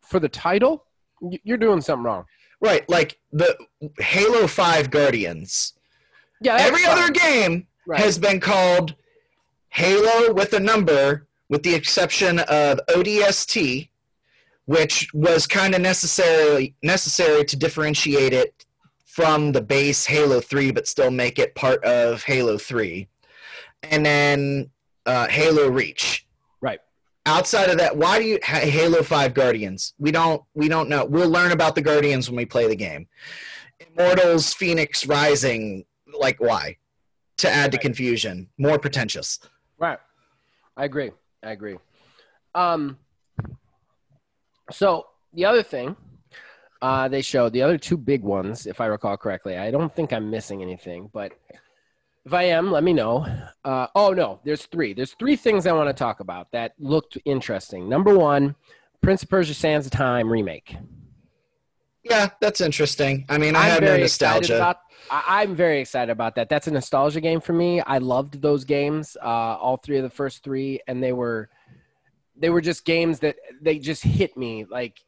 for the title, y- you're doing something wrong. right like the halo 5 guardians Yeah, every fine. other game Right. has been called Halo with a number, with the exception of ODST, which was kind of necessarily necessary to differentiate it from the base Halo 3, but still make it part of Halo 3. And then uh, Halo Reach. Right. Outside of that, why do you ha- Halo 5 Guardians? We don't we don't know. We'll learn about the Guardians when we play the game. Immortals, Fenyx Rising, like why? To add to confusion, more pretentious. Right. I agree. I agree. Um, so the other thing uh, they showed, the other two big ones, if I recall correctly, I don't think I'm missing anything, but if I am, let me know. Uh, oh, no, there's three. There's three things I want to talk about that looked interesting. Number one, Prince of Persia Sands of Time remake. Yeah, that's interesting. I mean, I I'm have no nostalgia. about. I, I'm very excited about that. That's a nostalgia game for me. I loved those games, uh, all three of the first three, and they were, they were just games that they just hit me like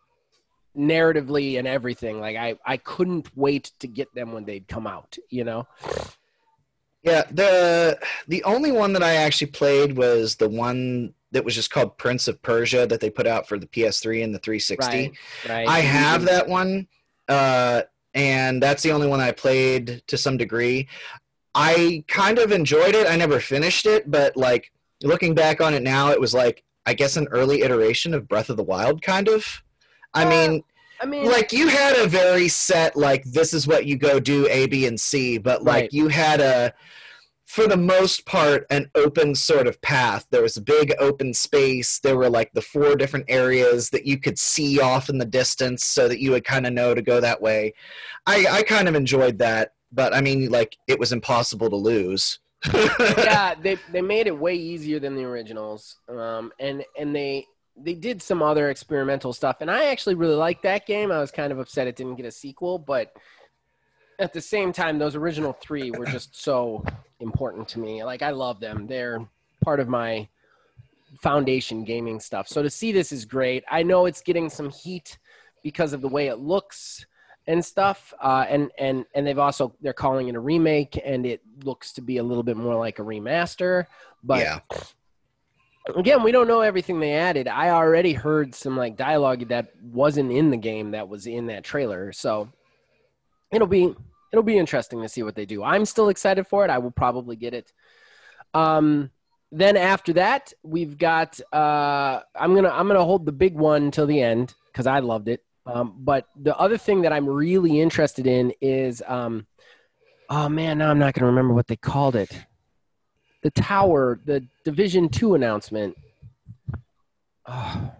narratively and everything. Like I, I couldn't wait to get them when they'd come out. You know. Yeah, the the only one that I actually played was the one that was just called Prince of Persia that they put out for the PS3 and the 360. Right. Right. I have that one. Uh, and that's the only one I played to some degree. I kind of enjoyed it. I never finished it, but like looking back on it now, it was like I guess an early iteration of Breath of the Wild, kind of. I Uh, mean, I mean, like you had a very set like this is what you go do A, B, and C, but like Right. you had a for the most part an open sort of path. There was a big open space. There were like the four different areas that you could see off in the distance so that you would kind of know to go that way. I, I kind of enjoyed that, but I mean like it was impossible to lose. yeah, they they made it way easier than the originals, um, and and they they did some other experimental stuff, and I actually really liked that game. I was kind of upset it didn't get a sequel, but at the same time, those original three were just so important to me. Like I love them; they're part of my foundation gaming stuff. So to see this is great. I know it's getting some heat because of the way it looks and stuff uh, and and and they've also they're calling it a remake and it looks to be a little bit more like a remaster but yeah. again we don't know everything they added i already heard some like dialogue that wasn't in the game that was in that trailer so it'll be it'll be interesting to see what they do. I'm still excited for it. I will probably get it. Um then after that we've got uh i'm gonna i'm gonna hold the big one until the end because i loved it. Um, but the other thing that i'm really interested in is um oh man now i'm not gonna remember what they called it. The tower the division 2 announcement. Oh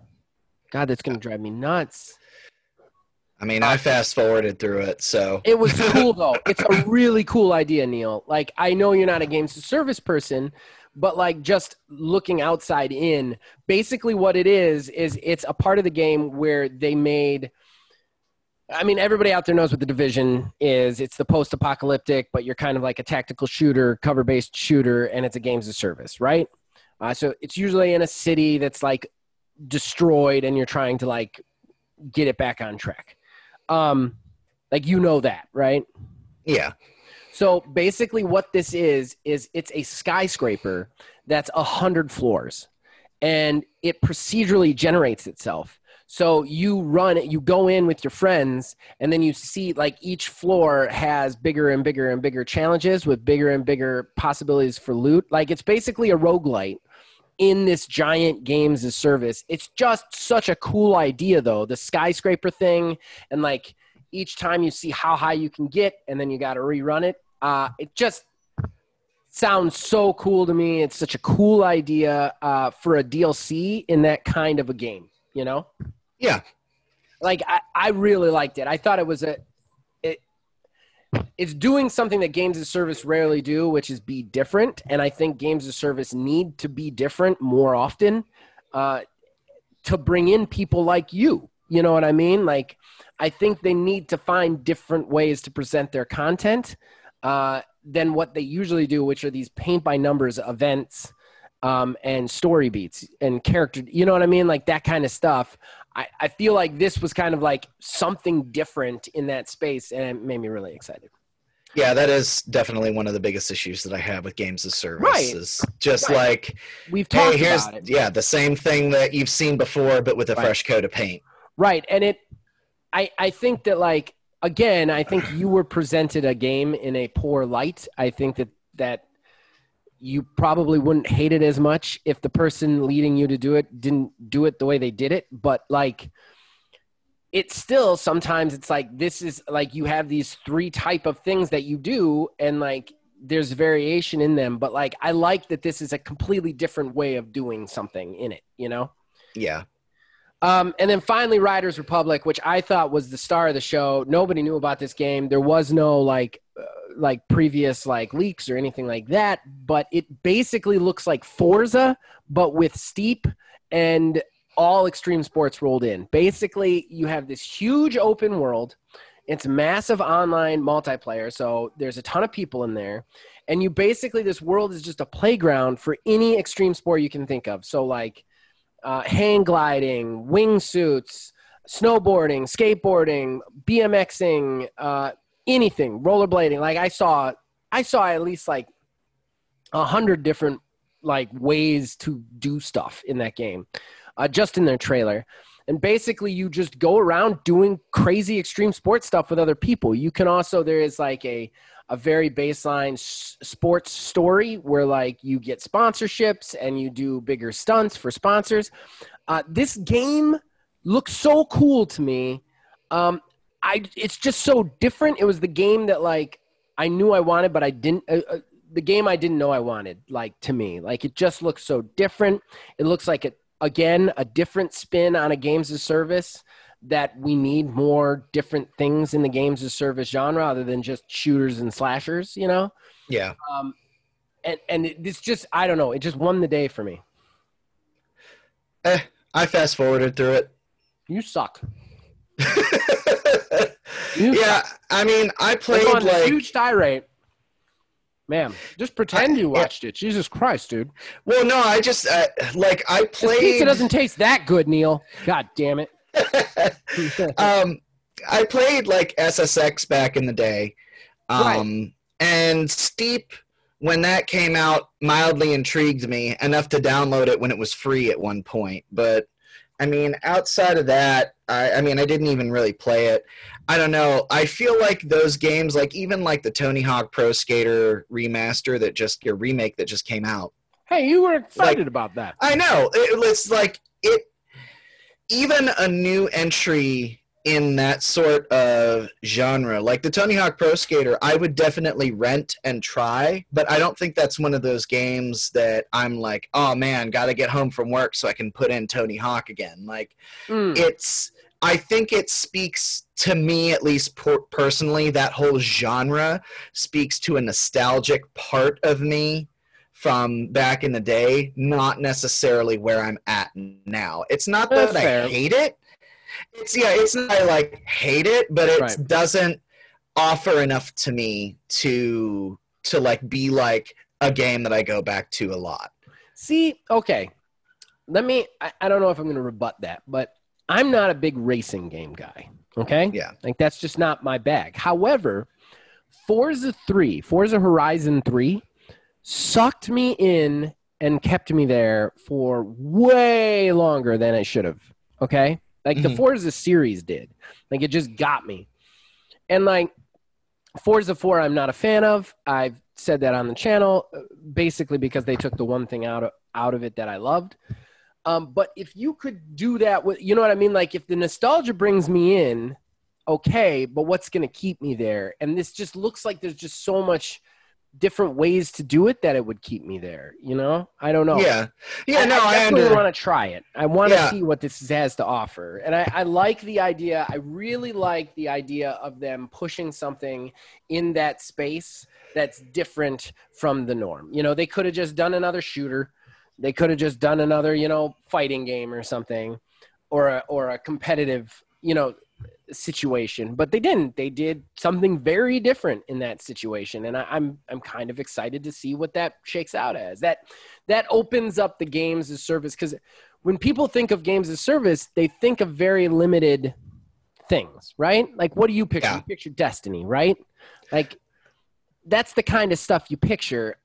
god that's gonna drive me nuts I mean, I fast forwarded through it, so It was cool though. It's a really cool idea, Neil. Like I know you're not a games to service person, but like just looking outside in, basically what it is is it's a part of the game where they made I mean, everybody out there knows what the division is. It's the post-apocalyptic, but you're kind of like a tactical shooter, cover-based shooter, and it's a games of service, right? Uh, so it's usually in a city that's like destroyed, and you're trying to like get it back on track. Um, like you know that, right? yeah. So basically, what this is is it's a skyscraper that's a hundred floors, and it procedurally generates itself. So you run it, you go in with your friends, and then you see like each floor has bigger and bigger and bigger challenges with bigger and bigger possibilities for loot. Like it's basically a roguelite in this giant games as service. It's just such a cool idea though. The skyscraper thing and like each time you see how high you can get and then you got to rerun it. Uh, it just sounds so cool to me. It's such a cool idea uh, for a DLC in that kind of a game, you know? Yeah. Like I, I really liked it. I thought it was a it's doing something that games of service rarely do, which is be different. And I think games of service need to be different more often uh, to bring in people like you. You know what I mean? Like I think they need to find different ways to present their content uh, than what they usually do, which are these paint by numbers events um, and story beats and character. You know what I mean? Like that kind of stuff. I, I feel like this was kind of like something different in that space, and it made me really excited. Yeah, that is definitely one of the biggest issues that I have with games as service. Right. Is just Right. like, We've talked hey, here's about it. yeah, the same thing that you've seen before, but with a Right. fresh coat of paint. Right. And it I I think that like again, I think you were presented a game in a poor light. I think that that you probably wouldn't hate it as much if the person leading you to do it didn't do it the way they did it, but like it's still sometimes it's like this is like you have these three type of things that you do and like there's variation in them but like i like that this is a completely different way of doing something in it you know Yeah. um, and then finally, Riders Republic, which I thought was the star of the show. Nobody knew about this game. There was no like like previous like leaks or anything like that. But it basically looks like Forza, but with steep and all extreme sports rolled in. Basically, you have this huge open world. It's massive online multiplayer, so there's a ton of people in there. And you basically, this world is just a playground for any extreme sport you can think of. So, like, uh, hang gliding, wingsuits, snowboarding, skateboarding, BMXing, uh, anything, rollerblading. Like I saw, I saw at least like a hundred different like ways to do stuff in that game, uh, just in their trailer. and basically you just go around doing crazy extreme sports stuff with other people. You can also there is like a a very baseline s- sports story where like you get sponsorships and you do bigger stunts for sponsors. Uh, this game looks so cool to me. Um, I it's just so different. It was the game that like I knew I wanted, but I didn't. Uh, uh, the game I didn't know I wanted. Like to me, like it just looks so different. It looks like it again a different spin on a games of service that we need more different things in the games of service genre other than just shooters and slashers. You know, Yeah. um, and and it, it's just I don't know. It just won the day for me. Eh, I fast forwarded through it. You suck. Yeah, I mean, I played on like huge tirade. Ma'am, just pretend I- you yeah. watched it. Jesus Christ, dude. well, no, I just uh, like I This played. pizza doesn't taste that good, Neil. God damn it. um, I played like SSX back in the day, um, and Steep when that came out mildly intrigued me enough to download it when it was free at one point. But I mean, outside of that, I, I mean, I didn't even really play it. I don't know. I feel like those games, like even like the Tony Hawk Pro Skater remaster that just your remake that just came out. hey, you were excited about that. I know. It, it's like it. Even a new entry in that sort of genre, like the Tony Hawk Pro Skater, I would definitely rent and try. But I don't think that's one of those games that I'm like, oh man, got to get home from work so I can put in Tony Hawk again. Like Mm. it's. I think it speaks to me, at least per- personally, that whole genre speaks to a nostalgic part of me from back in the day, not necessarily where I'm at now. It's not that That's fair. I hate it. It's yeah, it's not I like hate it, but it Right. doesn't offer enough to me to to like be like a game that I go back to a lot. See, okay. Let me, I, I don't know if I'm going to rebut that, but I'm not a big racing game guy. Okay. Yeah. Like that's just not my bag. However, Forza 3, Forza Horizon 3 sucked me in and kept me there for way longer than it should have. Okay. Like the Mhm. Forza series did. Like it just got me. And like Forza 4, I'm not a fan of. I've said that on the channel uh, basically because they took the one thing out of, out of it that I loved. Um, but if you could do that with, you know what I mean? Like if the nostalgia brings me in, okay, but what's going to keep me there? And this just looks like there's just so much different ways to do it that it would keep me there. You know, I don't know. Yeah. Yeah, no, I, definitely want to try it. I want to Yeah. see what this has to offer, and I, I like the idea. I really like the idea of them pushing something in that space that's different from the norm. You know, they could have just done another shooter. They could have just done another, you know, fighting game or something, or a, or a competitive, you know, situation. But they didn't. They did something very different in that situation, and I, I'm I'm kind of excited to see what that shakes out as. That that opens up the games as service because when people think of games as service, they think of very limited things, right? Like, what do you picture? Yeah. You picture Destiny, right? Like, that's the kind of stuff you picture.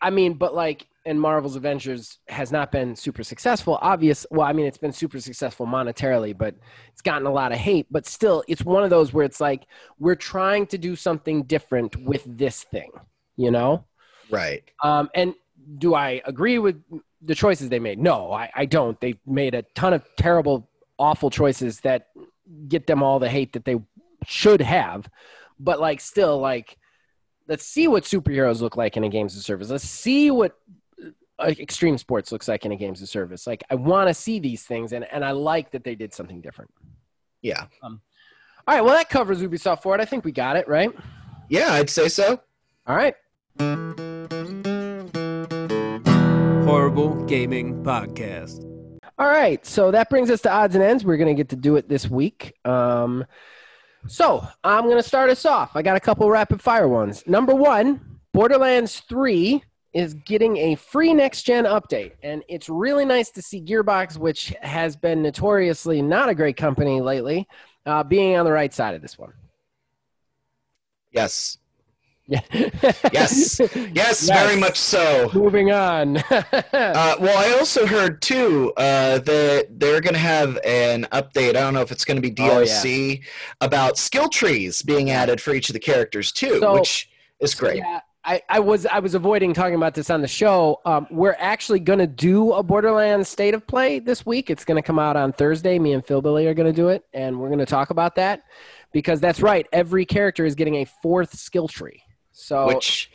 I, mean, but like, and Marvel's Avengers has not been super successful. Obvious. Well, I mean, it's been super successful monetarily, but it's gotten a lot of hate. But still, it's one of those where it's like we're trying to do something different with this thing, you know? right. Um, and do I agree with the choices they made? No, I, I don't. They made a ton of terrible, awful choices that get them all the hate that they should have. But like, still, like, let's see what superheroes look like in a games of service. Let's see what uh, extreme sports looks like in a games of service. Like, I want to see these things, and and I like that they did something different. Yeah. All right, well, that covers Ubisoft Forward. I think we got it right. Yeah, I'd say so. All right. Horrible Gaming Podcast. All right, so that brings us to odds and ends. We're going to get to do it this week. Um, so I'm going to start us off. I got a couple rapid fire ones. Number one, Borderlands 3 is getting a free next gen update, and it's really nice to see Gearbox, which has been notoriously not a great company lately, uh, being on the right side of this one. Yes. Yeah. Yes. Yes, very much so. Moving on. Uh, well, I also heard too uh, that they're going to have an update. I don't know if it's going to be Oh, yeah. DLC about skill trees being added for each of the characters too, So- which is great. Yeah, I, I was I was avoiding talking about this on the show. Um, we're actually going to do a Borderlands State of Play this week. It's going to come out on Thursday. Me and Phil Billy are going to do it, and we're going to talk about that because that's right. Every character is getting a fourth skill tree. So which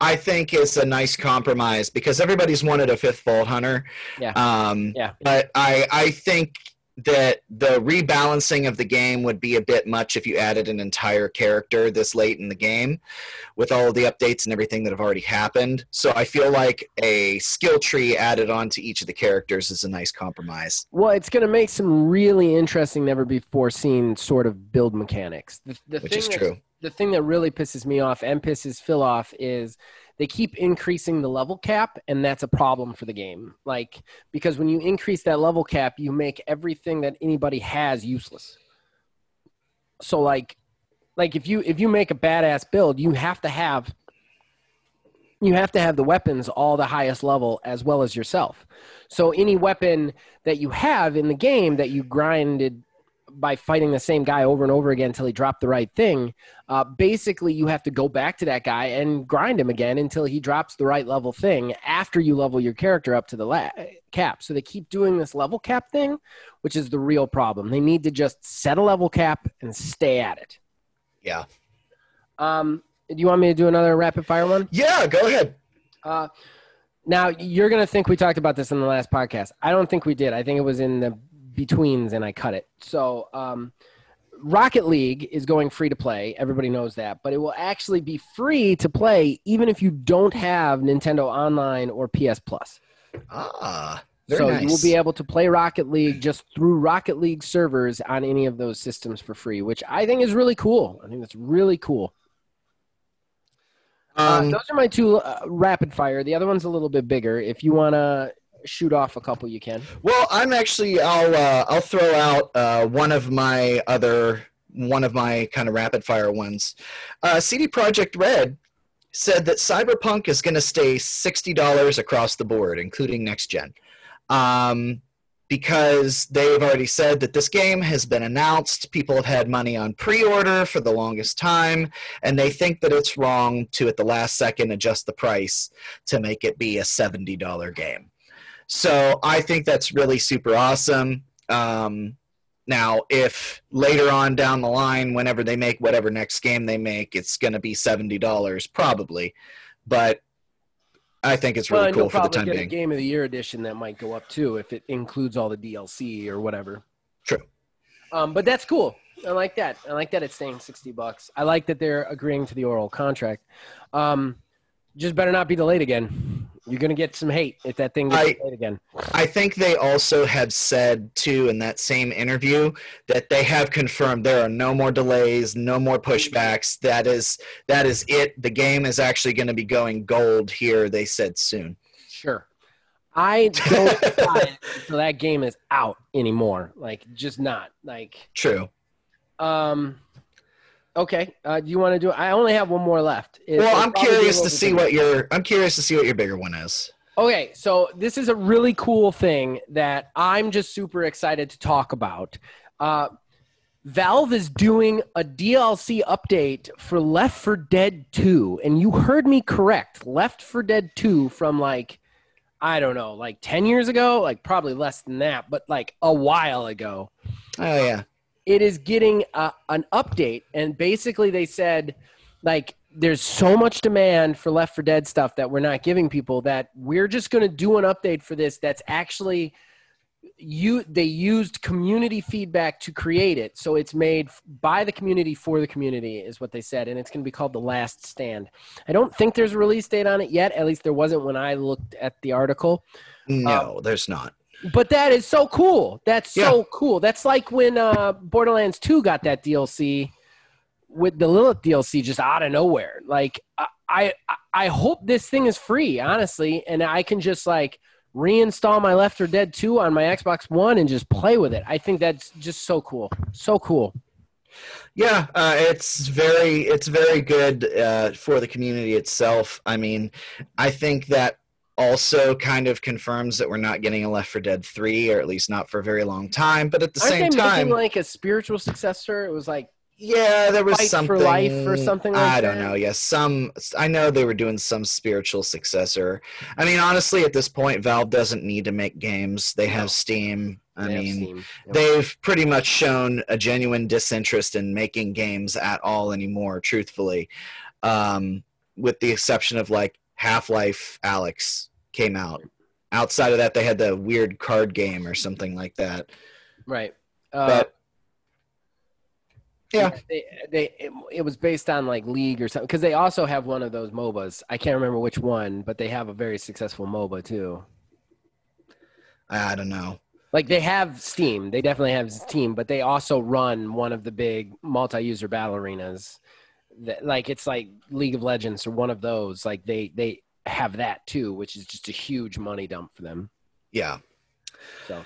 I think is a nice compromise because everybody's wanted a fifth Vault Hunter. Yeah. Um, Yeah. But I, I think that the rebalancing of the game would be a bit much if you added an entire character this late in the game with all the updates and everything that have already happened. So I feel like a skill tree added on to each of the characters is a nice compromise. Well, it's going to make some really interesting, never before seen sort of build mechanics. The, the Which thing is that's- true. The thing that really pisses me off and pisses Phil off is they keep increasing the level cap, and that's a problem for the game. Like because when you increase that level cap, you make everything that anybody has useless. So like, like if you if you make a badass build, you have to have you have to have the weapons all the highest level as well as yourself. So any weapon that you have in the game that you grinded by fighting the same guy over and over again until he dropped the right thing, uh, basically you have to go back to that guy and grind him again until he drops the right level thing after you level your character up to the la- cap. So they keep doing this level cap thing, which is the real problem. They need to just set a level cap and stay at it. Yeah. Um, do you want me to do another rapid fire one? Yeah, go ahead. Uh, now you're gonna think we talked about this in the last podcast. I don't think we did. I think it was in the betweens, and I cut it. So, um, Rocket League is going free to play. Everybody knows that, but it will actually be free to play even if you don't have Nintendo Online or PS Plus. Ah, so nice. you will be able to play Rocket League just through Rocket League servers on any of those systems for free, which I think is really cool. I think that's really cool. Uh, Um, those are my two uh, rapid fire. The other one's a little bit bigger. If you want to shoot off a couple, you can. Well, I'm actually I'll uh, I'll throw out uh, one of my other one of my kind of rapid fire ones. Uh, CD Projekt Red said that Cyberpunk is going to stay sixty dollars across the board, including next gen, um, because they've already said that this game has been announced. People have had money on pre-order for the longest time, and they think that it's wrong to at the last second adjust the price to make it be a seventy dollar game. So I think that's really super awesome. Um, now, if later on down the line, whenever they make whatever next game they make, it's going to be seventy dollars, probably. But I think it's really well, cool for the time get being. a Game of the Year edition that might go up too if it includes all the DLC or whatever. True. Um, but that's cool. I like that. I like that it's staying sixty bucks. I like that they're agreeing to the oral contract. Um, just better not be delayed again. You're gonna get some hate if that thing gets I- delayed again. I think they also have said too in that same interview that they have confirmed there are no more delays, no more pushbacks. That is that is it. The game is actually going to be going gold here. They said soon. Sure. I don't buy it until that game is out anymore. Like, just not. Like, True. um, okay. Uh, do you want to do? I only have one more left. It- Well, I'm probably be a curious to see what your I'm curious to see what your bigger one is. Okay, so this is a really cool thing that I'm just super excited to talk about. Uh, Valve is doing a DLC update for Left 4 Dead 2, and you heard me correct. Left 4 Dead 2 from like I don't know, like 10 years ago, like probably less than that, but like a while ago Oh yeah. It is getting a, an update. And basically they said like there's so much demand for Left 4 Dead stuff that we're not giving people that we're just going to do an update for this that's actually you they used community feedback to create it. So it's made by the community for the community is what they said. And it's going to be called the last stand. I don't think there's a release date on it yet. At least there wasn't when i looked at the article. No, um, there's not. But that is so cool. That's so cool. That's like when uh, Borderlands 2 got that DLC with the Lilith DLC just out of nowhere. Like I, I I hope this thing is free, honestly, and I can just like reinstall my Left 4 Dead 2 on my Xbox One and just play with it. I think that's just so cool. So cool. Yeah, uh, it's very it's very good uh, for the community itself. I mean, I think that also kind of confirms that we're not getting a Left 4 Dead three, or at least not for a very long time. But at the Aren't same they time, like a spiritual successor? It was like yeah, there was Fight for something Life or something like that. I don't that? know. Yes, some I know they were doing some spiritual successor. I mean, honestly, at this point, Valve doesn't need to make games. They No. have Steam. I they mean, Steam. Yep. they've pretty much shown a genuine disinterest in making games at all anymore truthfully um, with the exception of like half-life Alyx came out outside of that they had the weird card game or something like that right. Uh, but yeah they, they it, it was based on like League or something because they also have one of those MOBAs. I can't remember which one, but they have a very successful MOBA too. i don't know Like they have Steam, they definitely have Steam, but they also run one of the big multi-user battle arenas. That, like it's like League of Legends or one of those. Like they they have that too, which is just a huge money dump for them. yeah So, um,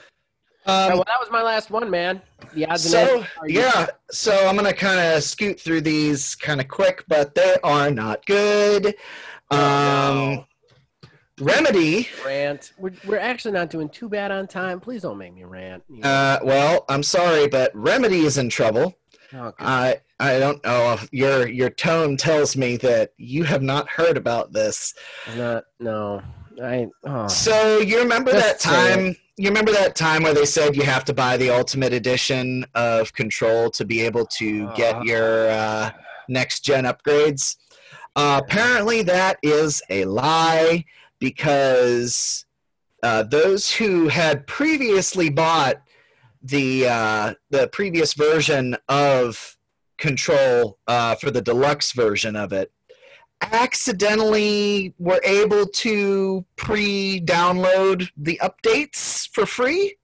well, that was my last one, man. The odds and so ends are you- yeah so i'm gonna kind of scoot through these kind of quick but they are not good um remedy rant. We're, we're actually not doing too bad on time. Please don't make me rant. You know? uh well i'm sorry but remedy is in trouble Oh. I I don't know. Your your tone tells me that you have not heard about this. not no. I oh. So you remember Just that time? You remember that time where they said you have to buy the ultimate edition of Control to be able to Uh. get your uh, next gen upgrades? Uh, apparently, that is a lie because uh, those who had previously bought the uh, the previous version of Control uh, for the deluxe version of it accidentally were able to pre-download the updates for free.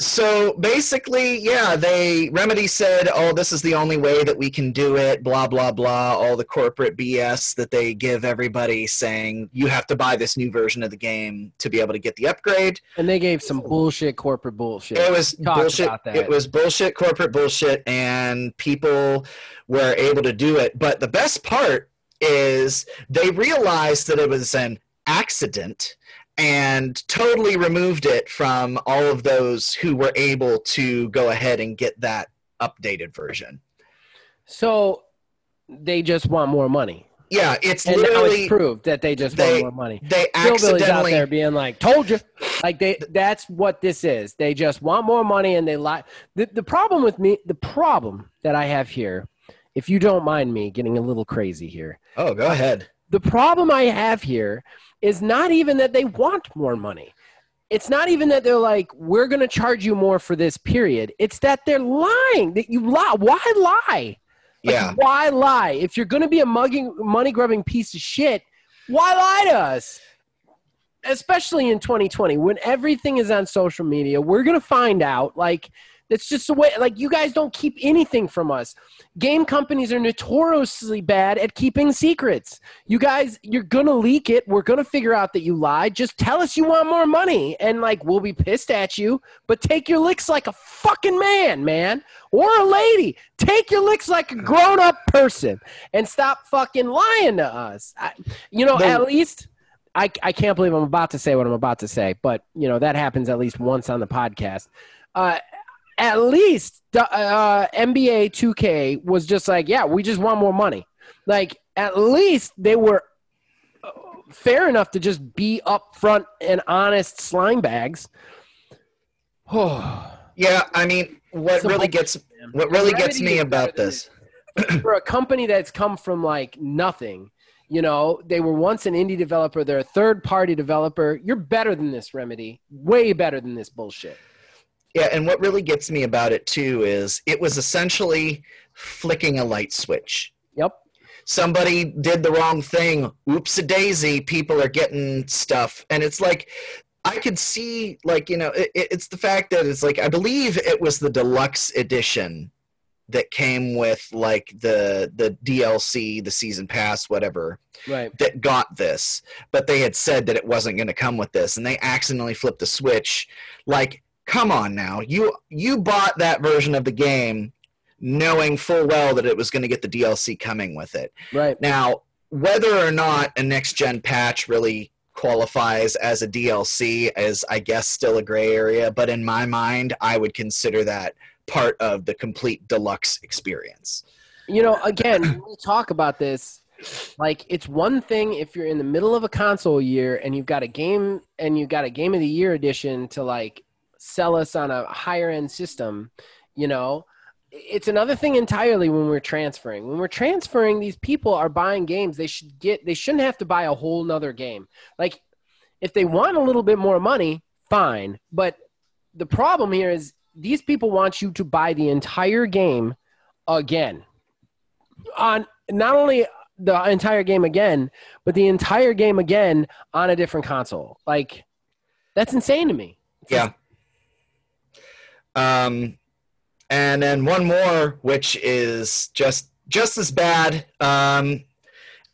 So basically, yeah, they Remedy said, "Oh, this is the only way that we can do it." Blah blah blah. All the corporate BS that they give everybody, saying you have to buy this new version of the game to be able to get the upgrade. and they gave some bullshit corporate bullshit. It was bullshit. It was bullshit, corporate bullshit, and people were able to do it. But the best part is they realized that it was an accident and totally removed it from all of those who were able to go ahead and get that updated version. so they just want more money, Yeah, it's and literally it's proved that they just they want more money. they Hillbillies out accidentally there being like, "Told you," like they. That's what this is. They just want more money, and they lie. The the problem with me, the problem that I have here, if you don't mind me getting a little crazy here, Oh, go ahead. The problem I have here is not even that they want more money. It's not even that they're like, we're going to charge you more for this period. It's that they're lying. That you lie. Why lie? Like, Yeah. Why lie? If you're going to be a mugging, money grubbing piece of shit, why lie to us? Especially in 2020, when everything is on social media, we're going to find out. Like, that's just the way, like, you guys don't keep anything from us. Game companies are notoriously bad at keeping secrets. You guys, you're going to leak it. We're going to figure out that you lied. Just tell us you want more money, and, like, we'll be pissed at you, but take your licks like a fucking man, man or a lady. Take your licks like a grown up person and stop fucking lying to us. I, you know, The- at least I, I can't believe I'm about to say what I'm about to say, but you know that happens at least once on the podcast. Uh, at least uh, NBA 2K was just like, yeah, we just want more money. Like at least they were uh, fair enough to just be upfront and honest slime bags. Oh. Yeah, I mean, what really gets man. what really gets me about this for a company that's come from like nothing you know they were once an indie developer they're a third party developer you're better than this remedy way better than this bullshit Yeah, and what really gets me about it too is it was essentially flicking a light switch. yep Somebody did the wrong thing. Oops a daisy. People are getting stuff, and it's like I could see, like you know, it, it- it's the fact that it's like I believe it was the deluxe edition that came with like the the DLC, the season pass, whatever right that got this, but they had said that it wasn't going to come with this, and they accidentally flipped the switch. Like come on now. You you bought that version of the game knowing full well that it was going to get the DLC coming with it. Right. Now, whether or not a next gen patch really qualifies as a DLC is I guess still a gray area, but in my mind I would consider that part of the complete deluxe experience. You know, again, we talk about this, like it's one thing if you're in the middle of a console year and you've got a game and you've got a game of the year edition to like sell us on a higher end system, you know. It's another thing entirely when we're transferring. When we're transferring, these people are buying games. They should get they shouldn't have to buy a whole nother game. Like if they want a little bit more money, fine. But the problem here is these people want you to buy the entire game again on not only the entire game again, but the entire game again on a different console. Like that's insane to me. Yeah. Um, and then one more, which is just just as bad. Um,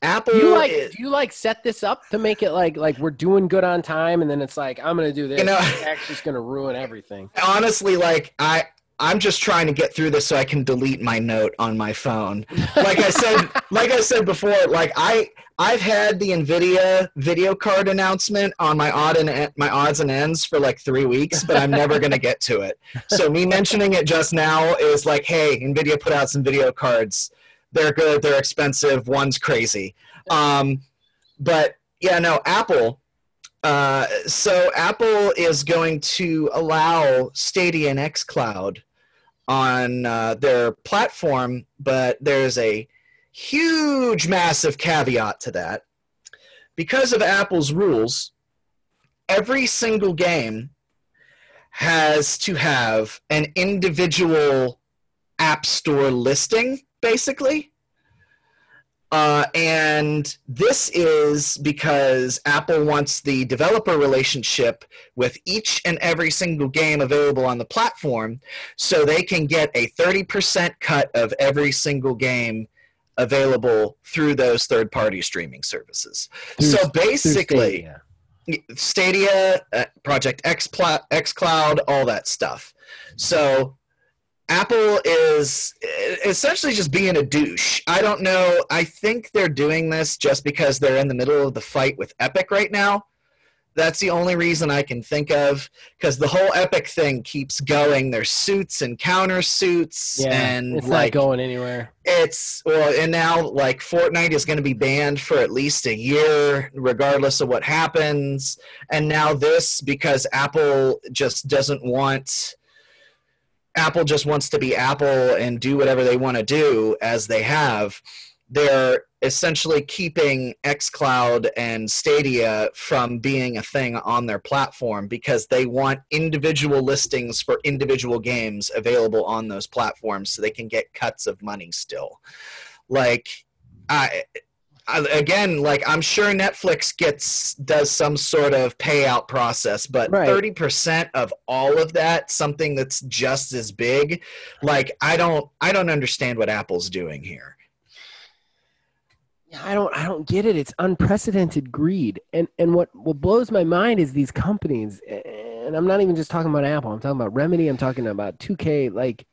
Apple. You like is- do you like set this up to make it like like we're doing good on time and then it's like I'm gonna do this. You know- it's actually just gonna ruin everything. honestly, like I. I'm just trying to get through this so I can delete my note on my phone. Like I said, like I said before, like I I've had the Nvidia video card announcement on my odd and my odds and ends for like three weeks, but I'm never gonna get to it. So me mentioning it just now is like, hey, Nvidia put out some video cards. They're good. They're expensive. One's crazy. Um, but yeah, no, Apple. Uh, so Apple is going to allow Stadia and XCloud on uh, their platform, but there's a huge, massive caveat to that. Because of Apple's rules, every single game has to have an individual app store listing, basically. Uh, and this is because Apple wants the developer relationship with each and every single game available on the platform so they can get a 30% cut of every single game available through those third party streaming services. Through- so basically, Stadia. Stadia, uh, Project X, X Cloud, all that stuff. So Apple is essentially just being a douche. I don't know. I think they're doing this just because they're in the middle of the fight with Epic right now. That's the only reason I can think of because the whole Epic thing keeps going. There's suits and counter suits, yeah, and it's like not going anywhere. it's well, and now like Fortnite is going to be banned for at least a year, regardless of what happens. And now this because Apple just doesn't want. Apple just wants to be Apple and do whatever they want to do as they have. They're essentially keeping xCloud and Stadia from being a thing on their platform because they want individual listings for individual games available on those platforms so they can get cuts of money still. Like I I- again like i'm sure netflix gets does some sort of payout process but Right. 30% of all of that something that's just as big like i don't i don't understand what apple's doing here Yeah, I don't I don't get it. It's unprecedented greed. And and what what blows my mind is these companies and I'm not even just talking about Apple. I'm talking about Remedy, I'm talking about 2K like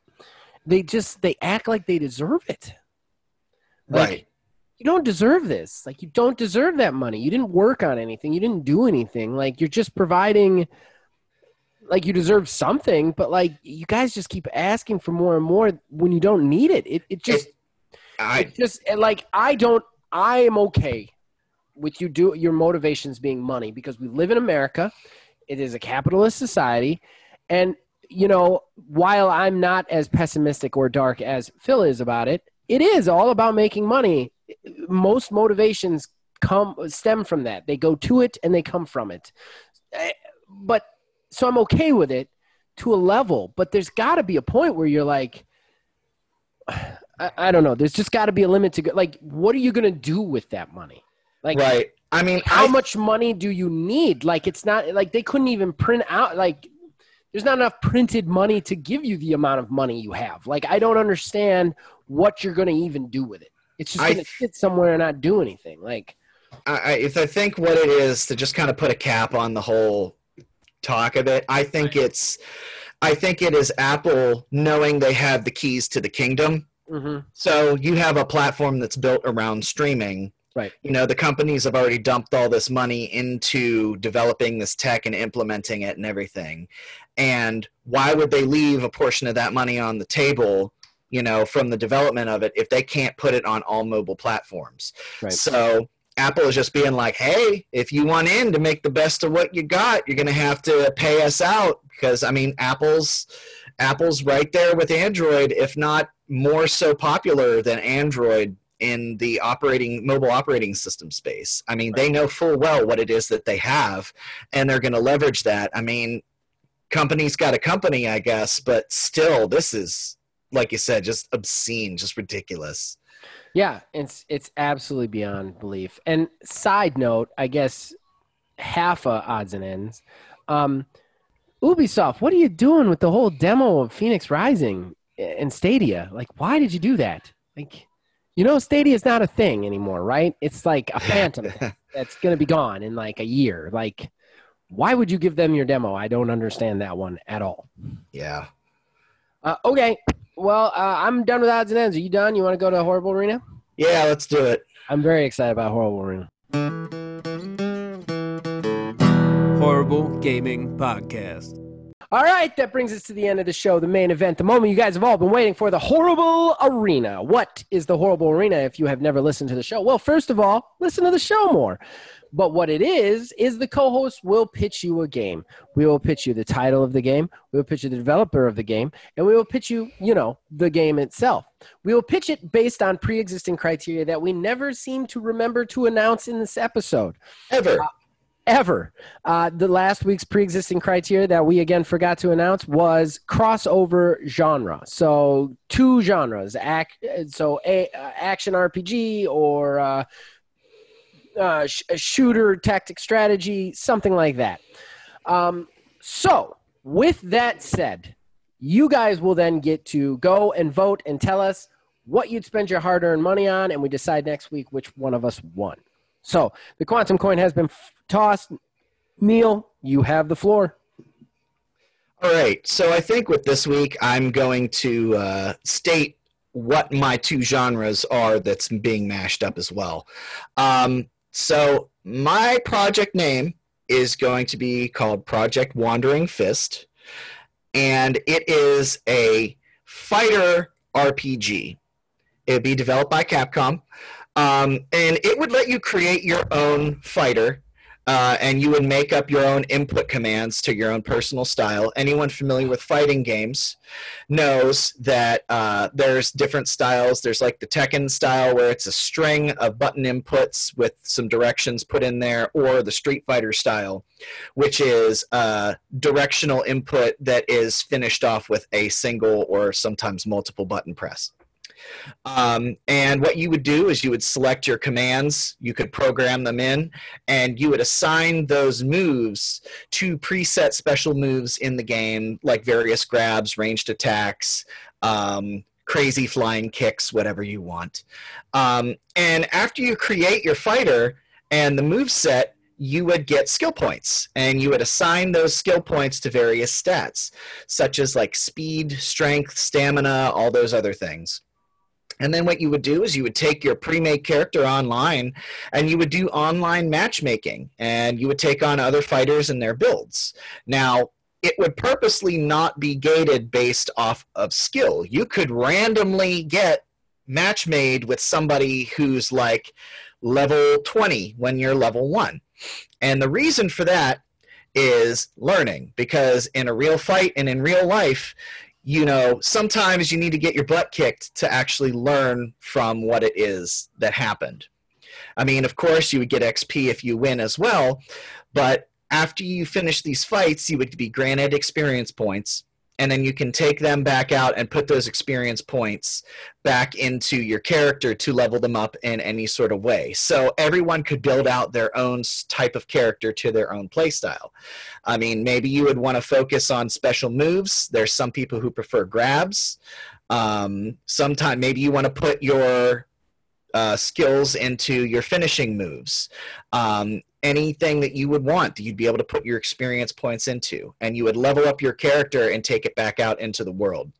they just they act like they deserve it. Like, right You don't deserve this. Like you don't deserve that money. You didn't work on anything. You didn't do anything. Like you're just providing like you deserve something, but like you guys just keep asking for more and more when you don't need it. It it just i it's just and, like I don't. I am okay with you do your motivations being money because we live in America. It is a capitalist society, and you know while I'm not as pessimistic or dark as Phil is about it, it is all about making money. Most motivations come stem from that. They go to it and they come from it. Eh, But so I'm okay with it to a level, but there's got to be a point where you're like, I, I don't know. There's just got to be a limit to go. Like, what are you going to do with that money? Like, right i mean how I, much money do you need? Like, it's not like they couldn't even print out. Like, there's not enough printed money to give you the amount of money you have. Like, I don't understand what you're going to even do with it. It's just going to sit somewhere and not do anything. Like, I, I- if I think what it is to just kind of put a cap on the whole talk of it. I think it's, I think it is Apple knowing they have the keys to the kingdom. Mm-hmm. So you have a platform that's built around streaming. Right. You know, the companies have already dumped all this money into developing this tech and implementing it and everything. And why would they leave a portion of that money on the table, you know, from the development of it if they can't put it on all mobile platforms? Right. So Apple is just being like, hey, if you want in to make the best of what you got, you're going to have to pay us out because I mean, Apple's Apple's right there with Android, if not more so popular than Android in the operating mobile operating system space. I mean, they know full well what it is that they have, and they're going to leverage that. I mean, company's got a company, I guess, but still, this is like you said, just obscene, just ridiculous. Yeah, it's it's absolutely beyond belief. And side note, I guess half of odds and ends. Um, Ubisoft, what are you doing with the whole demo of Fenyx Rising and Stadia? Like, why did you do that? Like, you know, Stadia is not a thing anymore, right? It's like a phantom that's going to be gone in like a year. Like, why would you give them your demo? I don't understand that one at all. Yeah. Uh, okay, well, uh, I'm done with odds and ends. Are you done? You want to go to a Horrible Arena? Yeah, let's do it. I'm very excited about Horrible Arena. Horrible Gaming Podcast. All right, that brings us to the end of the show, the main event, the moment you guys have all been waiting for, the Horrible Arena. What is the Horrible Arena if you have never listened to the show? Well, first of all, listen to the show more. But what it is, is the co host will pitch you a game. We will pitch you the title of the game, we will pitch you the developer of the game, and we will pitch you, you know, the game itself. We will pitch it based on pre existing criteria that we never seem to remember to announce in this episode Ever. Uh, ever. Uh, the last week's pre-existing criteria that we again forgot to announce was crossover genre. So two genres, act, so a, uh, action RPG or uh, uh, sh- a shooter, tactic strategy, something like that. Um, so with that said, you guys will then get to go and vote and tell us what you'd spend your hard-earned money on, and we decide next week which one of us won. So the quantum coin has been f- tossed. Neil, you have the floor. All right. So I think with this week, I'm going to uh, state what my two genres are that's being mashed up as well. Um, so my project name is going to be called Project Wandering Fist, and it is a fighter RPG. It'd be developed by Capcom, um, and it would let you create your own fighter uh, and you would make up your own input commands to your own personal style. Anyone familiar with fighting games knows that uh, there's different styles. There's like the Tekken style where it's a string of button inputs with some directions put in there, or the Street Fighter style, which is a directional input that is finished off with a single or sometimes multiple button press. Um, and what you would do is you would select your commands, you could program them in, and you would assign those moves to preset special moves in the game, like various grabs, ranged attacks, um, crazy flying kicks, whatever you want. Um, and after you create your fighter and the move set, you would get skill points and you would assign those skill points to various stats such as like speed strength stamina all those other things and then what you would do is you would take your pre-made character online and you would do online matchmaking and you would take on other fighters and their builds. Now, it would purposely not be gated based off of skill. You could randomly get match made with somebody who's like level 20 when you're level 1. And the reason for that is learning because in a real fight and in real life you know, sometimes you need to get your butt kicked to actually learn from what it is that happened. I mean, of course, you would get XP if you win as well, but after you finish these fights, you would be granted experience points, and then you can take them back out and put those experience points back into your character to level them up in any sort of way. So everyone could build out their own type of character to their own playstyle. I mean, maybe you would want to focus on special moves. There's some people who prefer grabs. Um, sometime maybe you want to put your uh, skills into your finishing moves. Um, anything that you would want, you'd be able to put your experience points into, and you would level up your character and take it back out into the world.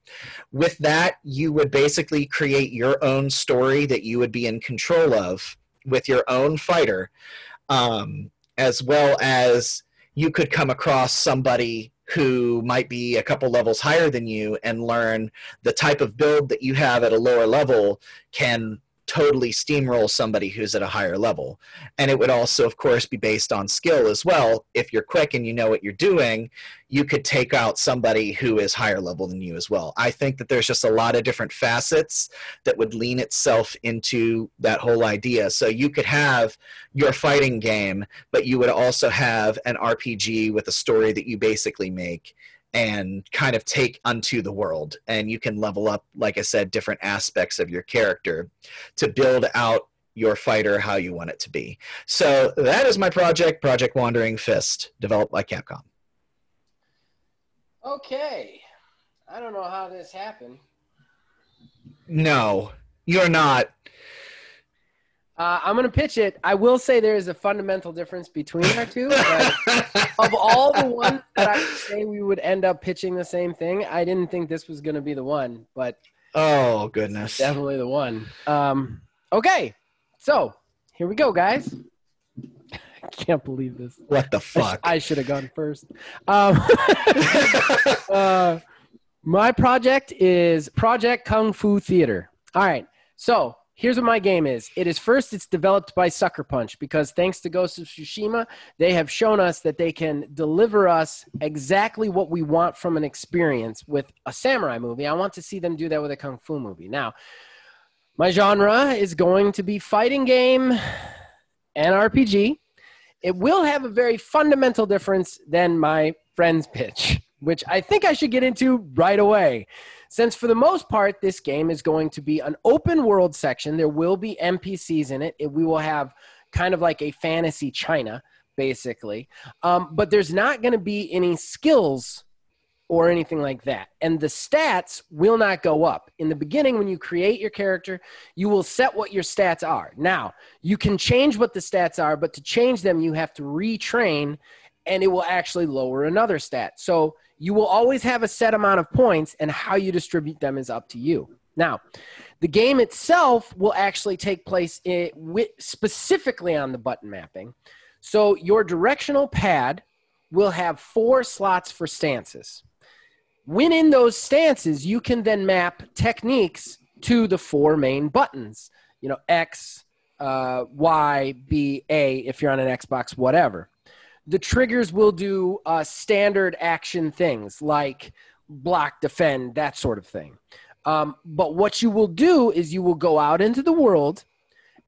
With that, you would basically create your own story that you would be in control of with your own fighter, um, as well as you could come across somebody who might be a couple levels higher than you and learn the type of build that you have at a lower level can totally steamroll somebody who's at a higher level. And it would also, of course, be based on skill as well. If you're quick and you know what you're doing, you could take out somebody who is higher level than you as well. I think that there's just a lot of different facets that would lean itself into that whole idea. So you could have your fighting game, but you would also have an RPG with a story that you basically make and kind of take unto the world. And you can level up, like I said, different aspects of your character to build out your fighter how you want it to be. So that is my project, Project Wandering Fist, developed by Capcom. Okay. I don't know how this happened. No, you're not. Uh, I'm going to pitch it. I will say there is a fundamental difference between our two. but of all the ones that I would say we would end up pitching the same thing, I didn't think this was going to be the one, but oh, goodness. definitely the one. Um, okay. So here we go, guys. I can't believe this. What the I, sh- fuck? I should have gone first. Um, uh, my project is Project Kung Fu Theater. All right. So here's what my game is. It is first, it's developed by Sucker Punch because thanks to Ghost of Tsushima, they have shown us that they can deliver us exactly what we want from an experience with a samurai movie. I want to see them do that with a kung fu movie. Now, my genre is going to be fighting game and RPG. It will have a very fundamental difference than my friend's pitch, which I think I should get into right away. Since for the most part, this game is going to be an open world section, there will be NPCs in it. we will have kind of like a fantasy China, basically. Um, but there's not going to be any skills or anything like that. And the stats will not go up. In the beginning, when you create your character, you will set what your stats are. Now, you can change what the stats are, but to change them, you have to retrain and it will actually lower another stat. So you will always have a set amount of points, and how you distribute them is up to you. Now, the game itself will actually take place in, with, specifically on the button mapping. So your directional pad will have four slots for stances. When in those stances, you can then map techniques to the four main buttons. You know, X, uh, Y, B, A, if you're on an Xbox, whatever. The triggers will do uh, standard action things like block, defend, that sort of thing. Um, but what you will do is you will go out into the world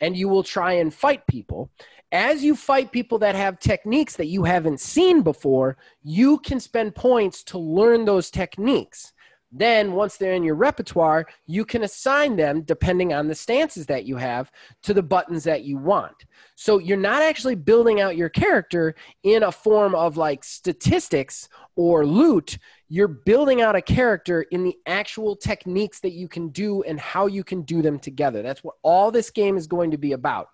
and you will try and fight people. As you fight people that have techniques that you haven't seen before, you can spend points to learn those techniques. Then, once they're in your repertoire, you can assign them, depending on the stances that you have, to the buttons that you want. So, you're not actually building out your character in a form of like statistics or loot. You're building out a character in the actual techniques that you can do and how you can do them together. That's what all this game is going to be about.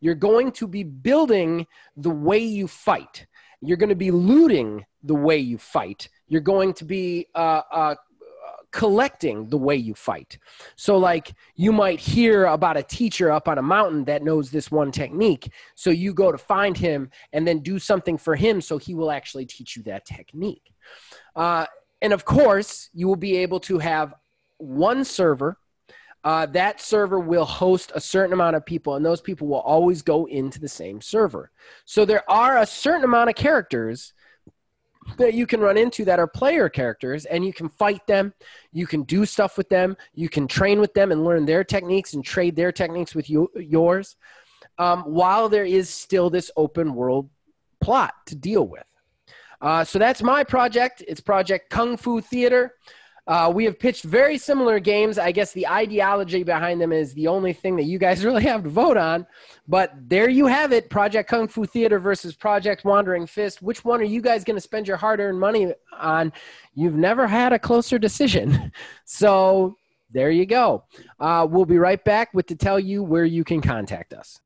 You're going to be building the way you fight. You're going to be looting the way you fight. You're going to be uh, uh, collecting the way you fight. So, like, you might hear about a teacher up on a mountain that knows this one technique. So, you go to find him and then do something for him so he will actually teach you that technique. Uh, and of course, you will be able to have one server. Uh, that server will host a certain amount of people, and those people will always go into the same server. So, there are a certain amount of characters that you can run into that are player characters and you can fight them you can do stuff with them you can train with them and learn their techniques and trade their techniques with you, yours um, while there is still this open world plot to deal with. Uh, so that's my project. It's project kung fu theater uh, we have pitched very similar games. I guess the ideology behind them is the only thing that you guys really have to vote on. But there you have it Project Kung Fu Theater versus Project Wandering Fist. Which one are you guys going to spend your hard earned money on? You've never had a closer decision. So there you go. Uh, we'll be right back with to tell you where you can contact us.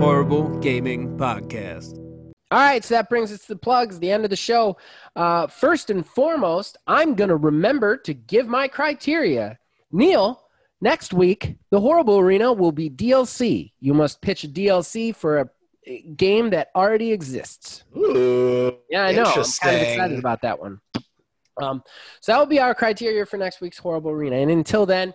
Horrible Gaming Podcast. All right, so that brings us to the plugs, the end of the show. Uh, first and foremost, I'm going to remember to give my criteria. Neil, next week, the Horrible Arena will be DLC. You must pitch a DLC for a game that already exists. Ooh, Yeah, I know. I'm kind of excited about that one. Um, so that will be our criteria for next week's Horrible Arena. And until then,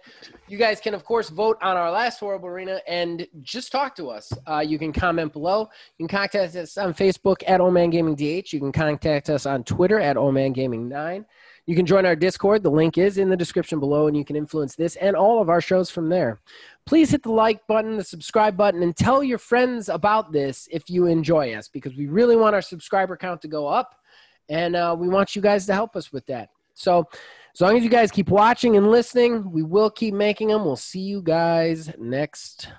you guys can, of course, vote on our last Horrible Arena and just talk to us. Uh, you can comment below. You can contact us on Facebook at Old Man Gaming DH. You can contact us on Twitter at Old Man Gaming 9. You can join our Discord. The link is in the description below, and you can influence this and all of our shows from there. Please hit the like button, the subscribe button, and tell your friends about this if you enjoy us because we really want our subscriber count to go up and uh, we want you guys to help us with that. So, as long as you guys keep watching and listening, we will keep making them. We'll see you guys next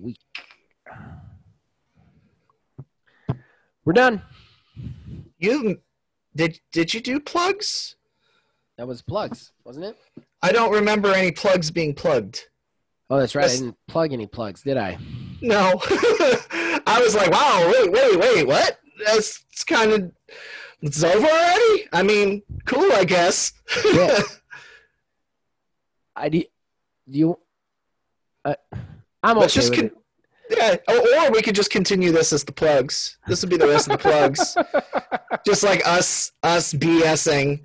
week. We're done. You did? Did you do plugs? That was plugs, wasn't it? I don't remember any plugs being plugged. Oh, that's right. I didn't plug any plugs, did I? No, I was like, wow, wait, wait, wait, what? That's kind of it's over already. I mean, cool, I guess. Yeah. I do. do you? Uh, I'm Let's okay just with con- yeah, or, or we could just continue this as the plugs. This would be the rest of the plugs, just like us, us BSing